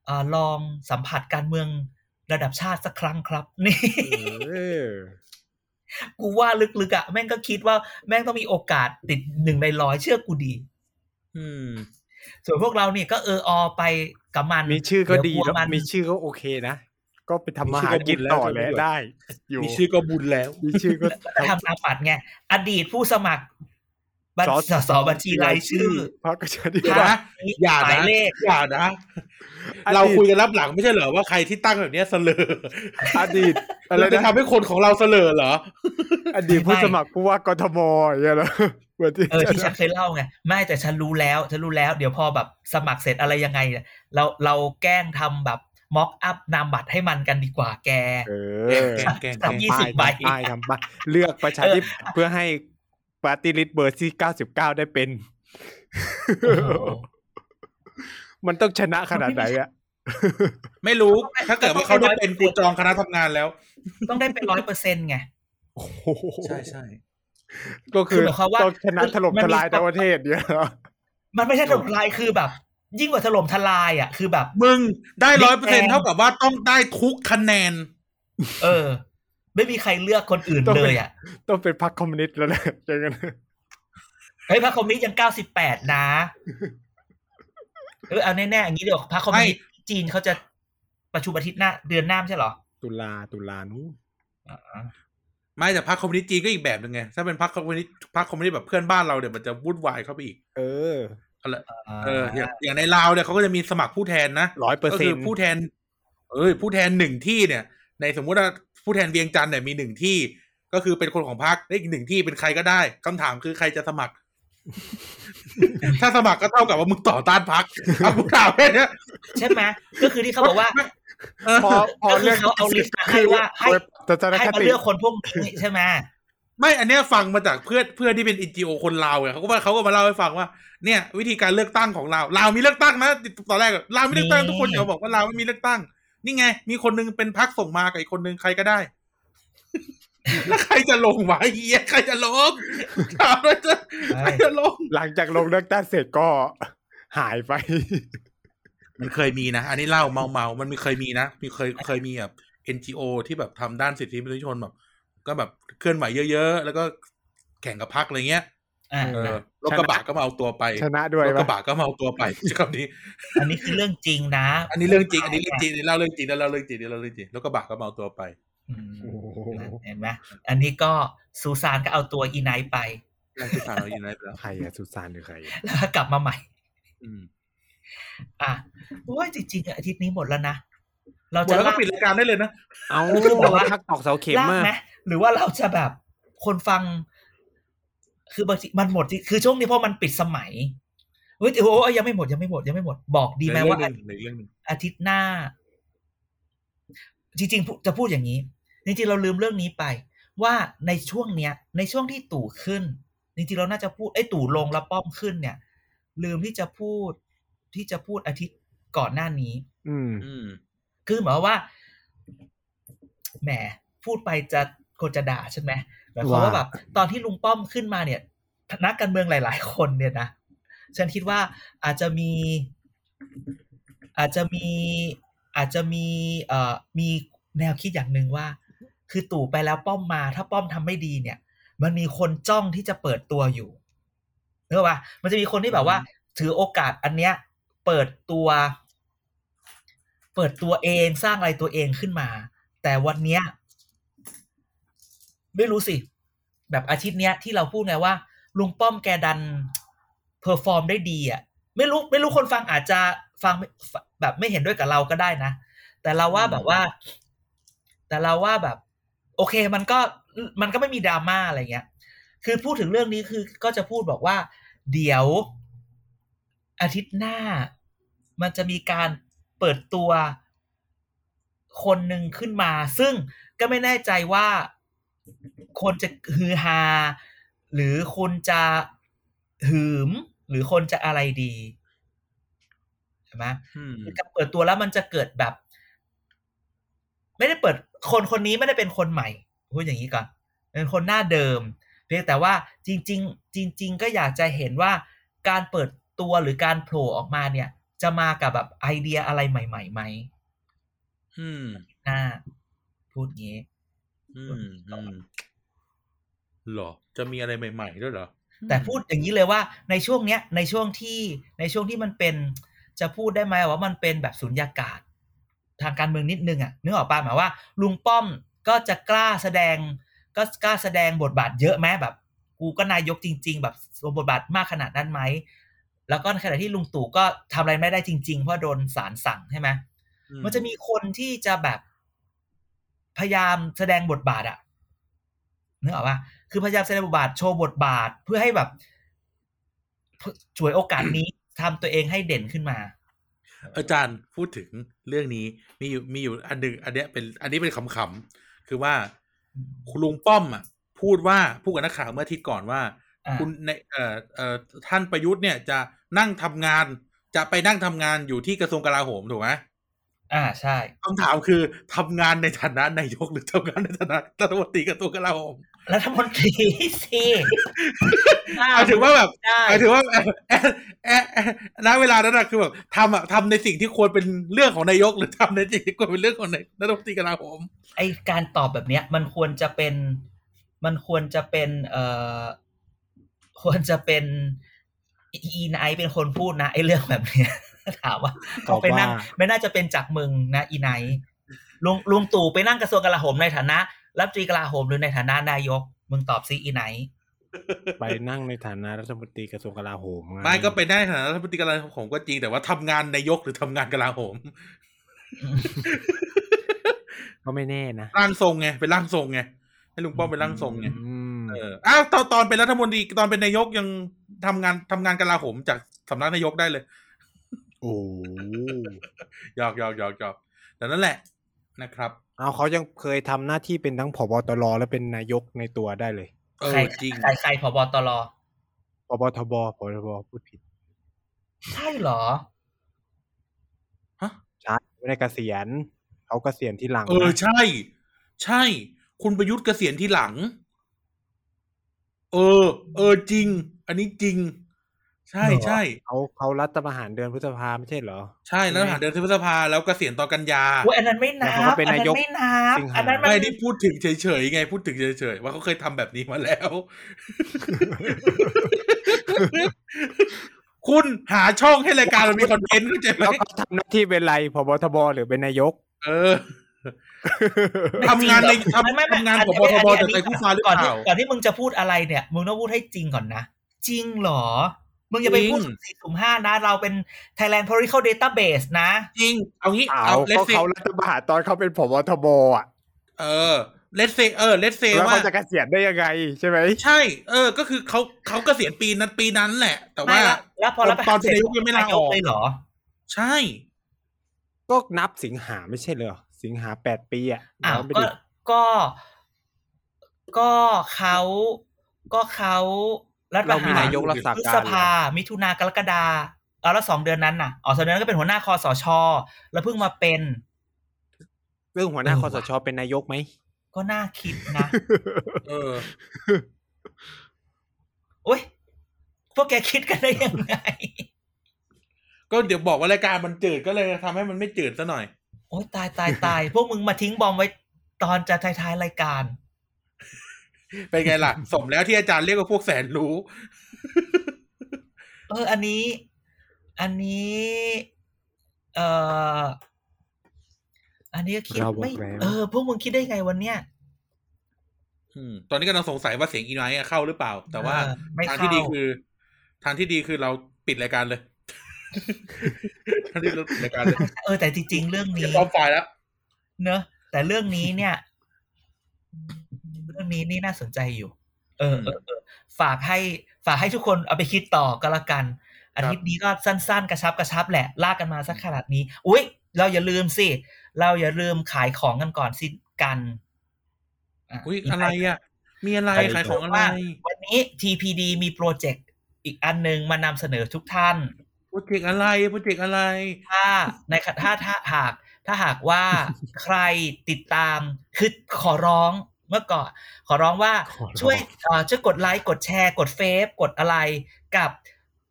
เออลองสัมผัสการเมืองระดับชาติสักครั้งครับ นี่เออกูว่าลึกๆอะ่ะแม่งก็คิดว่าแม่งต้องมีโอกาสติดหนึ่งในร้อยเชื่อกูดี อืม ส่วนพวกเราเนี่ยก็เอออไปกับมัน มีชื่อก็ดีเยวกแล้วลัมันมีชื่อก็โอเคนะ ก็ไปทำมาหามีชื่อก็กินบุญแล้วต่อใช่ไหมแล้วได้ อยู่มีชื่อก็บุญแล้วมีชื่อก็ก็ทำตามปัดไง อดีตผู้สมัครบัญสสบัญชีรายชื่อพรรคประชาธิเดี๋ยวปัตนะย์อย่าหมายนะเลขอย่านะอดีตเราคุยกันรับหลังไม่ใช่เหรอว่าใครที่ตั้งแบบเนี้ยเสลออดีตอะไรเราจะนะทำให้คนของเราเสลอเหรอ อดีตผู้สมัครผู้ว่ากทมอย่างเงี้ยเหรอเหมือนที่เออที่ฉันเคยเล่าไงไม่แต่ฉันรู้แล้วฉันรู้แล้ว เดี๋ยวพอแบบสมัครเสร็จอะไรยังไงเนี่ยเราเราแกล้งทำแบบ mock up นามบัตรให้มันกันดีกว่าแกเออแกงแกงแกงทำยี่สิบใบทำป้ายทำป้ายเลือกประชาธิปไตยเพื่อให้ปาร์ตี้ลิสต์เบอร์ที่เก้าสิบเก้าได้เป็นโอ้โหมันต้องชนะขนาดไหนอะไม่รู้ ถ้าเกิดว่าเขาได้เป็นกูจองคณะทำงานแล้ว ต้องได้เป็นร้อยเปอร์เซ็นต์ไงโอ้โหใช่ใช่ก็คือคือหมายความว่าต้องชนะถล่มมันมีทลายทั้งประเทศเนี่ยเหรอมันไม่ใช่ถล่มทลายคือแบบ ยิ่งกว่าถล่มทลายอะ คือแบบ มึงได้ร้อย Big เปอร์เซ็น Bang เท่ากับว่าต้องได้ทุกคะแนน เออ ไม่มีใครเลือกคนอื่นต้องเลเป็นยอะ ต้องเป็นพรรคคอมมิวนิสต์แล้วนะอย่างนั้นเฮ้ยพรรคคอมมิวนิสต์ยังเก้าสิบแปดนะเออเอาแน่ๆอย่างนี้เดี๋ยวพรรคคอมมิวนิสต์จีนเขาจะประชุมอาทิตย์หน้า เดือนหน้าไม่ใช่เหรอ ตุลาตุลานู้นอ่าไม่แต่พรรคคอมมิวนิสต์จีนก็อีกแบบหนึ่งไงถ้าเป็นพรรคคอมมิวนิสต์พรรคคอมมิวนิสต์แบบเพื่อนบ้านเราเดี๋ยวมันจะวุ่นวายเข้าไปอีก เออเอออย่างอย่างในลาวเนี่ยเขาก็จะมีสมัครผู้แทนนะร้อยเปอร์ก็เซ็คืนอต์ผู้แทน เอ้ยผู้แทนหนึ่งที่เนี่ย ในสมมุติว่าผู้แทนเวียงจันทน์เนี่ยมีหนึ่งที่ ก็คือเป็นคนของพรรคได้อีกหนึ่งที่เป็นใครก็ได้คำถามคือใครจะสมัคร ถ้าสมัครก็เท่ากับว่ามึงต่อต้านพรรคเอากูถามแค่เนี้ยใช่ไหมก็คือที่เขาบอกว่าเออพอพอก็คือเรื่องเขาเอา list มาให้ว่าให้แต่จะให้คมาติเลือกคนพวกนี้ใช่ไหม ไม่อันเนี้ยฟังมาจากเพื่อนเพื่อนที่เป็นเอ็นจีโอคนลาวไงเขาก็มาเขาก็มาเล่าให้ฟังว่าเนี่ย วิธีการเลือกตั้งของลาวลาวมีเลือกตั้งนะตอนแรกอะลาวมีเลือกตั้งทุกคนอย่าบอกว่าลาวไม่มีเลือกตั้ง นี่ไง มีคนนึงเป็นพรรคส่งมากับอีกคนนึงใครก็ได้ แล้วใครจะลงวะเฮียใครจะลงถามเลยจะใครจะลง หลังจากลงเลือกตั้งเสร็จก็หายไป มันเคยมีนะ อันนี้เล่าเมาเมาๆมันมีเคยมีนะมีเคยเคยมีแบบ NGO ที่แบบทำด้านสิทธิมนุษยชนแบบ ก็แบบเคลื่อนไหวเยอะๆ แล้วก็แข่งกับพักอะไรเงี้ยอ่าเออรถกระบะก็มาเอาตัวไปชนะด้วยรถกปะระบะก็มาเอาตัวไปใช่คำนี้ อันนี้คือเรื่องจริงนะ อันนี้เรื่องจริง อันนี้เรื่องจริงอันนี้เล่าเรื่องจริงแล้วเล่าเรื่องจริงนี่เล่าเรื่องจริงรถกระบะก็มาเอาตัวไปอืมโอ้โหเห็นไหมอันนี้ก็ซูซานก็เอาตัวอีไนท์ไปนั่นคือทางเราอยู่ไหนไปแล้วใครอะสุสานหรือใครแล้วก็กลับมาใหม่อืมอะโอ้ยจริงๆอาทิตย์นี้หมดแล้วนะเราหมดจะแล้วก็ลากปิดรายการได้เลยนะ เอาคือแบบว่าพักตอกเสาเข็มลากมาไหมหรือว่าเราจะแบบคนฟัง คือบางทีมันหมดจริงคือช่วงนี้เพราะมันปิดสมัยเฮ้ยโอ้ยยังไม่หมดยังไม่หมดยังไม่หมดบอกดีไหมว่าในเรื่องหนึ่งในเรื่องหนึ่งอาทิตย์หน้า จริงๆพูจะพูดอย่างนี้จริงๆเราลืมเรื่องนี้ไป ว่าในช่วงเนี้ย ในช่วงที่ตู่ขึ้นจริงๆเราน่าจะพูดไอ้ยตู่ลงแล้วป้อมขึ้นเนี่ย ลืมที่จะพูดที่จะพูดอาทิตย์ก่อนหน้านี้ อืมอืมคือหมายความว่าแหมพูดไปจะ คนจะด่าใช่ไหมหมายความว่าว่าแบบตอนที่ลุงป้อมขึ้นมาเนี่ยนักการเมืองหลาย ๆ คนเนี่ยนะฉันคิดว่าอาจจะมี อาจจะมีอาจจะมีเอ่อมีแนวคิดอย่างหนึ่งว่า คือตู่ไปแล้วป้อมมา ถ้าป้อมทำไม่ดีเนี่ย มันมีคนจ้องที่จะเปิดตัวอยู่เนกอะปะมันจะมีคนที่แบบว่า ถือโอกาสอันเนี้ย เปิดตัว เปิดตัวเองสร้างอะไรตัวเองขึ้นมา แต่วันเนี้ย ไม่รู้สิ แบบอาทิตย์เนี้ยที่เราพูดไงว่า ลุงป้อมแกดันperform ได้ดีอะไม่รู้ไม่รู้คนฟังอาจจะฟังไม่แบบไม่เห็นด้วยกับเราก็ได้นะ แต่เราว่าแบบว่า แต่เราว่าแบบ โอเคมันก็มันก็ไม่มีดราม่าอะไรเงี้ย คือพูดถึงเรื่องนี้คือก็จะพูดบอกว่า เดี๋ยวอาทิตย์หน้า มันจะมีการเปิดตัวคนหนึ่งขึ้นมา ซึ่งก็ไม่แน่ใจว่า คนจะฮือฮา หรือคนจะหืม หรือคนจะอะไรดีใช่ไหมอืมคือการเปิดตัวแล้วมันจะเกิดแบบ ไม่ได้เปิดคนคนนี้ไม่ได้เป็นคนใหม่พูดอย่างนี้ก่อน เป็นคนหน้าเดิม เพียงแต่ว่าจริง ๆ จริง ๆ ก็อยากจะเห็นว่าการเปิดตัวหรือการโผล่ออกมาเนี่ย จะมากับแบบไอเดียอะไรใหม่ๆไหมอืมหน้าพูดงี้ อืมอืมหรอ จะมีอะไรใหม่ๆด้วยเหรอ แต่พูดอย่างนี้เลยว่าในช่วงเนี้ย ในช่วงที่ในช่วงที่มันเป็น จะพูดได้ไหมว่ามันเป็นแบบสุญญากาศ ทางการเมืองนิดนึงอะนึกออกป่ะหมายว่า ลุงป้อมก็จะกล้าแสดง ก็กล้าแสดงบทบาทเยอะไหมแบบ กูก็นายกจริง ๆ แบบสมบทบาทมากขนาดนั้นไหมแล้วก็ในขณะที่ลุงตู่ก็ทำอะไรไม่ได้จริง ๆ เพราะโดนศาลสั่งใช่ไหมมันจะมีคนที่จะแบบ พยายามแสดงบทบาทอะนึกออกปะคือพยายามแสดงบทบาทโชว์บทบาทเพื่อให้แบบช่วยโอกาสนี้ทำตัวเองให้เด่นขึ้นมา อาจารย์พูดถึงเรื่องนี้มีอยู่มีอยู่อันหนึ่งอันเนี้ยเป็นอันนี้เป็นขำๆคือว่าคุณลุงป้อมอะพูดว่าพูดกับนักข่าวเมื่ออาทิตย์ก่อนว่าอ่า คุณในเอ่อเอ่อท่านประยุทธ์เนี่ยจะนั่งทำงาน จะไปนั่งทำงานอยู่ที่กระทรวงกลาโหมถูกไหม อ่าใช่คำถามคือทำงานในฐานะนายกหรือทำงานในฐานะรัฐมนตรีกระทรวงกลาโหมรัฐมนตรีสิหมายถึงว่าแบบได้หมายถึงว่าเอ่อเอ่อเอ่อเอ่อณเวลานั้นอะคือแบบทำอะทำในสิ่งที่ควรเป็นเรื่องของนายกหรือทำในสิ่งที่ควรเป็นเรื่องของนายรัฐมนตรีกลาโหมไอการตอบแบบเนี้ย มันควรจะเป็น มันควรจะเป็นเอ่อควรจะเป็นอีไนท์เป็นคนพูดนะไอเรื่องแบบเนี้ย ถามว่าตอบเขาไปนั่งว่าไม่น่าจะเป็นจากมึงนะ อีไนท์ลุงลุงตู่ไปนั่งกระทรวงกลาโหมในฐานะ รัฐมนตรีกลาโหมหรือในฐานะนายก มึงตอบซิอีไนท์ไปนั่งในฐานะรัฐมนตรีกระทรวงกลาโหมงไม่ก็เป็นได้ในฐานะรัฐมนตรีกลาโหมก็จริงแต่ว่าทำงานนายกหรือทำงานกลาโหมก็ไม่แน่นะร่างทรงไงเป็นร่างทรงไงให้ลุงป้อมเป็นร่างทรงไงอืมเอออ้าวตอนตอนเป็นรัฐมนตรีตอนเป็นนายกยังทำงานทำงานกลาโหมจากสำนักนายกได้เลยโอ้หยอกหยอกหยอกหยอกแต่นั่นแหละนะครับ เอาเขายังเคยทำหน้าที่เป็นทั้งผบตรและเป็นนายกในตัวได้เลยเอใครอจริงใครใครผบตรพบทบพบทบพูดผิด ใช่เหรอฮะใช่ไม่ได้เกษียณเขาเกษียณที่หลัง เออนะใช่ ใช่ คุณประยุทธ์เกษียณที่หลัง เออ เออจริง อันนี้จริง ใช่เหรอใช่ เขาเขารัฐประหารเดือนพฤษภาไม่ใช่เหรอ ใช่แล้วทหารเดินพฤษภาแล้วเกษียณตอนกันยา โอ้ยอันนั้นไม่นัแล้วเขาบก็เป็นอันนานั้ยกนไม่นับสิงหา อันนั้นมันไม่ได้พูดถึงเฉยๆไงพูดถึงเฉยๆว่าเขาเคยทำแบบนี้มาแล้ว คุณหาช่องให้รายการมันมีคอนเทนต์เข้าใจไหมแล้วเขาทำหน้าที่เป็นไรพบทบหรือเป็นนายก เออทำงานในทำไม่ไม่ไม่ทำงานอัของบทบแต่ใจคู่ฟ้าหรือก่อนเปที่ล่าก่อนที่มึงจะพูดอะไรเนี่ย มึงต้องพูดให้จริงก่อนนะ จริงเหรอ มึงอย่าไปพูดจริงสี่สุ่มห้านะ เราเป็น Thailand Political Database นะ จริง เอางี้เอาเอาเลก็สเซเขารัฐประหารตอนเขาเป็นผบทบอะ เออเลสเซเออเลสเซแล้วว่าเขาจะเกษียณได้ยังไงใช่ไหมใช่ เออ ก็คือเขาเขาเกษียณปีนั้นปีนั้นแหละ แต่ไม่ว่าละแล้วพอรับตอนเป็นนายกยังไม่ลาออกเลยเหรอ ใช่ ก็นับสิงหาไม่ใช่เหรอสิงหาแปดปีอะอ้าวย้นไปก็ดิก็ ก็เขาก็เขา รัฐประเรามีหารนายกรักษาพฤการษเหรอภา มิถุนากรกฎาเอาแล้วสองเดือนนั้นน่ะอ๋อสองเดือนนั้นก็เป็นหัวหน้าคอสช แล้วเพิ่งมาเป็น เรื่องหัวหน้าเออคอสช เป็นนายกไหม ก็น่าคิดนะ เออโอ้ยพวกแกคิดกันได้ยังไง ก็เดี๋ยวบอกว่ารายการมันจืดก็เลยทำให้มันไม่จืดซะหน่อย โอ้ยตายตายตาย พวกมึงมาทิ้งบอมไว้ตอนจะท้ายๆรายการ เป็นไงล่ะ สมแล้วที่อาจารย์เรียกว่าพวกแสนรู้ เออ อันนี้ อันนี้ เอ่อ อันนี้ก็คิดเราบอกไม่แล้วเออ พวกมึงคิดได้ไงวันเนี้ยอืมตอนนี้กำลังสงสัยว่าเสียงอีไนท์อะเข้าหรือเปล่า แต่ว่าเออไม่ทางเข้าที่ดีคือ ทางที่ดีคือเราปิดรายการเลยทางที่เราปิดรายการเลยเออแต่จริงๆเรื่องเก็บนี้รอบไฟล์แล้ว เนอะแต่เรื่องนี้เนี่ยเรื่องนี้นี่น่าสนใจอยู่เออเออเออฝากให้ฝากให้ทุกคนเอาไปคิดต่อก็แล้วกัน อาทิตย์นี้ก็สั้น ๆ กระชับกระชับแหละลากกันมาสักขนาดนี้ อุ๊ยเราอย่าลืมสิ เราอย่าลืมขายของกันก่อนสิกันะอุ้ยอะไรอะ มีอะไรขายของอะไรว่าวันนี้ TPD มีโปรเจกต์อีกอันหนึงมานำเสนอทุกท่านโปรเจกต์อะไรโปรเจกต์อะไร ถ้าในขถ้าถ้าหาก ถ้าหากว่าใครติดตามคือขอร้อง เมื่อก่อน ขอร้องว่าขอร้องช่วยเอ่อช่วยกดไลค์กดแชร์ กดเฟซกดอะไรกับ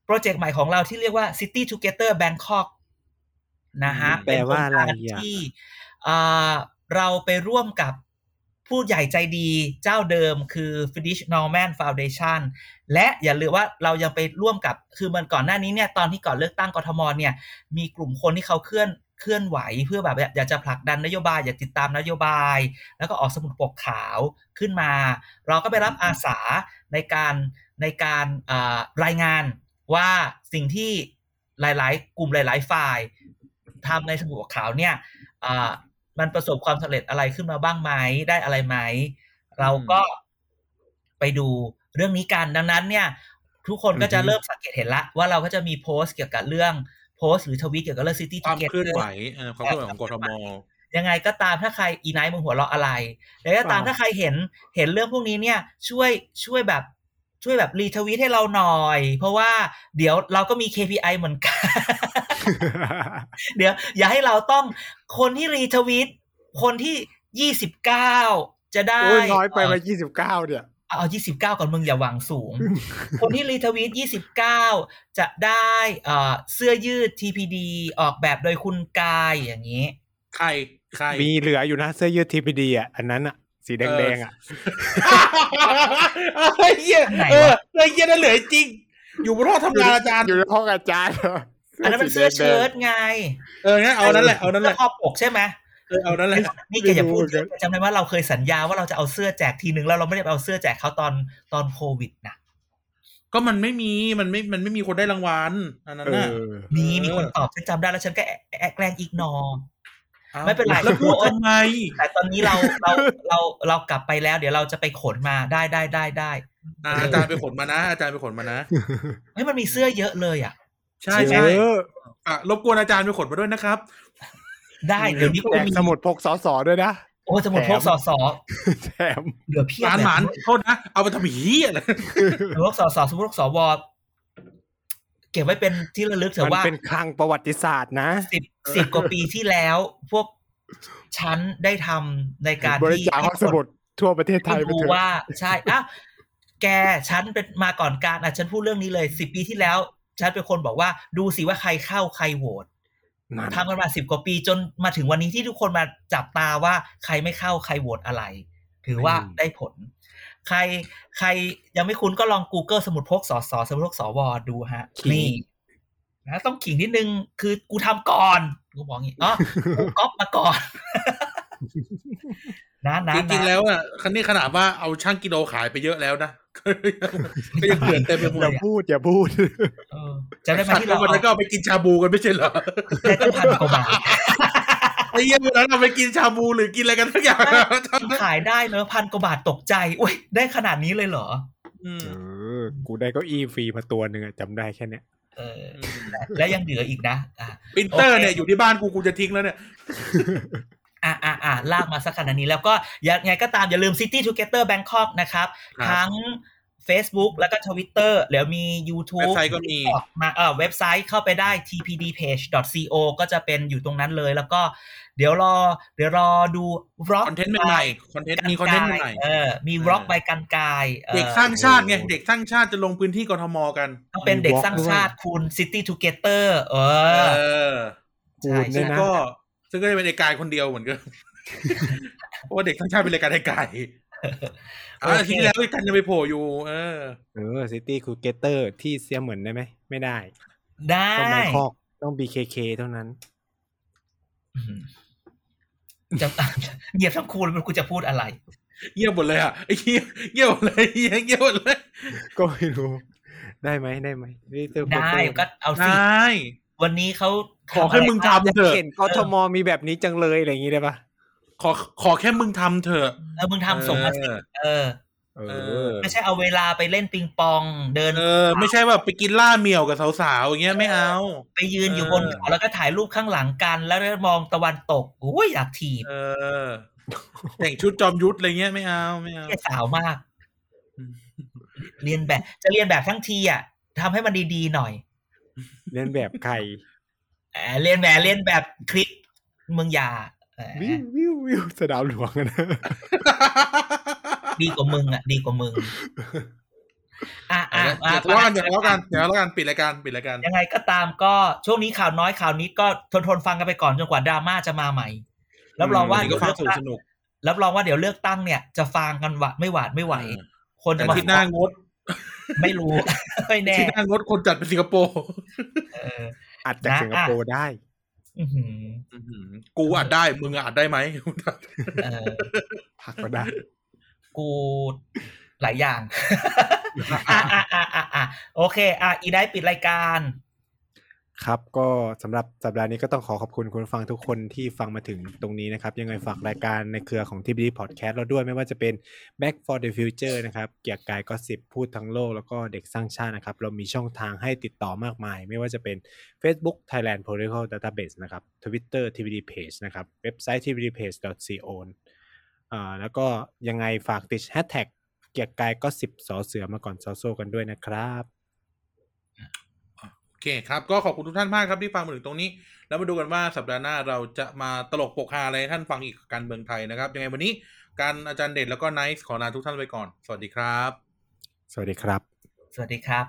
โปรเจกต์ใหม่ของเราที่เรียกว่า City Together Bangkok นะฮะแปลว่าอะไรเป็นโคงการอะที่เอ่อเราไปร่วมกับผู้ใหญ่ใจดีเจ้าเดิมคือ Finnish Norman Foundation และอย่าลืมว่าเรายังไปร่วมกับคือมันก่อนหน้านี้เนี่ยตอนที่ก่อนเลือกตั้งกทมเนี่ย มีกลุ่มคนที่เขาเคลื่อน เคลื่อนไหวเพื่อแบบอยากจะผลักดันนโยบายอยากติดตามนโยบาย แล้วก็ออกสมุดปกขาวขึ้นมา เราก็ไปรับอาสาในการในการอ่ารายงานว่าสิ่งที่หลาย ๆ กลุ่มหลาย ๆ ฝ่ายทำในสมุดปกขาวเนี่ยอ่ามันประสบความสำเร็จอะไรขึ้นมาบ้างไหมได้อะไรไหม เราก็ไปดูเรื่องนี้กันดังนั้นเนี่ย ทุกคนก็จะอือฮึเริ่มสังเกตเห็นละว่าเราก็จะมีโพสต์เกี่ยวกับเรื่อง โพสต์หรือทวีตเกี่ยวกับเรื่อง City Together เคลื่อนไหวเออความเคลื่อนไหวของกทมยังไงก็ตามถ้าใครอีไนท์มึงหัวเราะอะไรแล้วก็ตามอ่าถ้าใครเห็นเห็นเรื่องพวกนี้เนี่ยช่วยช่วยแบบช่วยแบบรีทวีตให้เราหน่อย เพราะว่าเดี๋ยวเราก็มี KPI เหมือนกัน เดี๋ยว อย่าให้เราต้องคนที่รีทวีตคนที่ยี่สิบเก้าจะได้โอ้ยน้อยไปเมายี่สิบเก้าเนี่ย เอายี่สิบเก้าก่อนมึงอย่าหวังสูง คนที่รีทวีตยี่สิบเก้าจะได้เอ่อเสื้อยืด TPD ออกแบบโดยคุณกายอย่างนี้ ใครใคร มีเหลืออยู่นะเสื้อยืดทีพีดีอะอันนั้นอะ สีแดงๆอะเฮ้ยเหี้ยอันไหนเออวะเฮ้ยเหี้ยนั่นเหลือจริง อยู่บนห้องทำงานอาจารย์อยู่ในห้องอาจารย์เหรออันนั้นเป็นเสื้อเชิ้ตไง เอองั้นเอานั่นแหละเอานั่นแหเสื้ละอครอบปกใช่ไหม เออเอานั่นแหละนี่แกอย่าพูดเยอะจำได้ว่าเราเคยสัญญาว่าเราจะเอาเสื้อแจกทีนึงแล้วเราไม่ได้ไปเอาเสื้อแจกเขาตอนตอนโควิดนะก็มันไม่มีมันไม่มันไม่มีคนได้รางวัลอันนั้นเอน่ะอมีมีคนตอบฉันจำได้แล้วฉันก็แอะแอะแกล้งอีกนออ้าไม่เป็นไรแล้วพูดทำไมแต่ตอนนี้เราเราเราเรากลับไปแล้ว เดี๋ยวเราจะไปขนมาได้ได้ได้ได้อ่าอาจารย์ไปขนมานะ อาจารย์ไปขนมานะเฮ้ยมันมีเสื้อเยอะเลยอะ ใช่เยใช่อะอะรบกวนอาจารย์ไปขนมาด้วยนะครับ ได้เดี๋ยวนี้ก็แจกมีสมุดพกสอสอด้วยนะโอ้สมุดพกสอสอแถมเหลือเพียบร้านเลยหมานโทษนะเอาไปทำหียอะไรสมุดพกสอสอสมุดพกสวเก็บไว้เป็นที่ระลึกเถมันอะว่าเป็นคลังประวัติศาสตร์นะสิบสิบกว่าปีที่แล้ว พวกฉันได้ทำในการบริที่จาคห้องสมุดทั่วประเทศไทยให้ไปดูเถอะว่า ใช่อะแกฉันเป็นมาก่อนการอะฉันพูดเรื่องนี้เลยสิบปีที่แล้ว ฉันเป็นคนบอกว่าดูสิว่าใครเข้าใครโหวตนั่น ทำกันมาสิบกว่าปีจนมาถึงวันนี้ที่ทุกคนมาจับตาว่าใครไม่เข้าใครโหวตอะไร ถือว่าได้ผล ใครใครยังไม่คุ้นก็ลอง Google สมุดพกสอสอสมุดพกสวดูฮะ นี่นะต้องขิงนิดนึง คือกูทำก่อน กูบอกงี้อ๋อกูก๊อปมาก่อน นะนะจริงๆนะแล้วอะคันนี้ขนาดว่าเอาช่างกิโลขายไปเยอะแล้วนะก็ยังเกลื่อนเต็มไปหมดอย่าพูดอย่าพูดเออจำได้ไหมสัตว์ที่แล้วเราวันนั้นก็เอาไปกินชาบูกันไม่ใช่เหรอได้ตั้งพันกว่าบาทไอ้เหี้ยวันนั้นเราไปกินชาบูหรือกินอะไรกันทุกอย่างจำได้ขายได้เนอะพันกว่าบาทตกใจอุ้ยได้ขนาดนี้เลยเหรออืมเออกูได้เก้าอี้ฟรีมาตัวหนึ่งอะจำได้แค่เนี้ยเออและยังเหลืออีกนะอะปรินเตอร์โอเคเนี่ยอยู่ที่บ้านกูกูจะทิ้งแล้วเนี่ย อะอะอะลากมาสักขนาดนี้ แล้วก็ยังไงก็ตามอย่าลืม City Together Bangkok นะครับครับทั้ง Facebook แล้วก็ Twitter แล้วมีเว็ YouTube บไซต์ก็มี TikTok มาเออเว็บไซต์เข้าไปได้ tpdpage.co ก็จะเป็นอยู่ตรงนั้นเลย แล้วก็เดี๋ยวรอ เดี๋ยวรอดู vlog คอนเทนต์ใหม่ๆคอนเทนต์มีคอนเทนต์ใหม่เออมี vlog เออไปกันกายออเด็กสร้างชาติไงเด็กสร้างชาติจะลงพื้นที่กทมกันต้องเป็นเด็กมี vlog สร้างชาติคุณ City Together เอเอออกูใช่เนี่ซึ่ยงนะก็ ซึ่งก็จะเป็นไอ้กายคนเดียวเหมือนกันเพราะว่าเด็กทั้งชาติเป็นรายการไอ้กายอ่าทีที่แล้วไอ้กันจะไปโผล่อยู่ เออเออซิตี้คูเกเตอร์ที่เสียเหมือนได้ไหม ไม่ได้ ได้ต้องแบงคอกต้อง BKK เท่านั้นอืมจะเหยียบทั้งคู่แล้วไมันกูจะพูดอะไรเงียบหมดเลยอะไอ้เงียบเงียบหมดเลยเงียบเงียบหมดเลย ก็ไม่รู้ ได้ไหมได้ไหมซิตี้คูเกได้เตอร์ก็เอาไดสิ้วันนี้เขา ขอแค่มึงทำอยากเถอะเห็นกทมมีแบบนี้จังเลยอะไรอย่างงี้ได้ปะขอขอแค่มึงทำเถอะเออมึงทำส่งมาสิเออเออเอเอออไม่ใช่เอาเวลาไปเล่นปิงปองเดิน เออ ไม่ใช่ว่าไปกินล่าเมี่ยวกับสาวๆอย่างเงี้ยไม่เอา ไปยืนอยู่เออบนเขาแล้วก็ถ่ายรูปข้างหลังกันแล้วมองตะวันตกอุ้ยอยากถีบเออ แต่งชุดจอมยุทธอะไรเงี้ยไม่เอาไม่เอาแค่สาวมากอืมเรียนแบบจะเรียนแบบทั้งทีอะทำให้มันดีๆหน่อยเล่นแบบใคร เออเรียนแบบเรียนแบบคลิปเมืองยาเออวิววิววิวสนามหลวงอะนะดีกว่ามึงอะ ดีกว่ามึงอะอะอย่าทะเลาะกันอย่าทะเลาะกันอย่าทะเลาะกันปิดรายการปิดรายการยังไงก็ตามก็ช่วงนี้ข่าวน้อยข่าวนิดก็ทนทนๆฟังกันไปก่อนจนกว่าดราม่าจะมาใหม่รับรองว่าวันนี้เดี๋ก็ยวฟัเลืงอกสนุกตั้งสนุกรับรองว่าเดี๋ยวเลือกตั้งเนี่ย จะฟังกันหวะไม่หวาดไม่ไหวเออคนจะแต่มาที่หน้างด ไม่รู้ไม่แน่ที่หน้างดคนจัดเป็นสิงคโปร์เอออัดจากนะสิงคโปร์ได้อื้อหืออื้อหือกูอัดได้ มึงอัดได้ไหมเออพักก็ได้ กูหลายอย่างอะอะอะอะอะโอเค อะอีได้ปิดรายการ ครับก็สำหรับสัปดาห์นี้ก็ต้องขอขอบคุณคุณฟังทุกคนที่ฟังมาถึงตรงนี้นะครับ ยังไงฝากรายการในเครือของ TBD Podcast เราด้วยไม่ว่าจะเป็น Back for the Future นะครับ เกียร์กายก็สิบพูดทั้งโลก แล้วก็เด็กสร้างชาตินะครับ เรามีช่องทางให้ติดต่อมากมาย ไม่ว่าจะเป็น Facebook Thailand Political Database นะครับ Twitter TBD Page นะครับเว็บไซต์ tbdpage.co อ่าแล้วก็ยังไงฝากติด Hashtag เกียร์กายก็สิบสอเสือมาก่อนซอโซกันด้วยนะครับ โอเคครับ ก็ขอบคุณทุกท่านมากครับที่ฟังมาถึงตรงนี้ แล้วมาดูกันว่าสัปดาห์หน้าเราจะมาตลกปกฮาอะไรท่านฟังอีกการเมืองไทยนะครับ ยังไงวันนี้การอาจารย์เดชแล้วก็ไนท์ขอลาทุกท่านไปก่อน สวัสดีครับ สวัสดีครับ สวัสดีครับ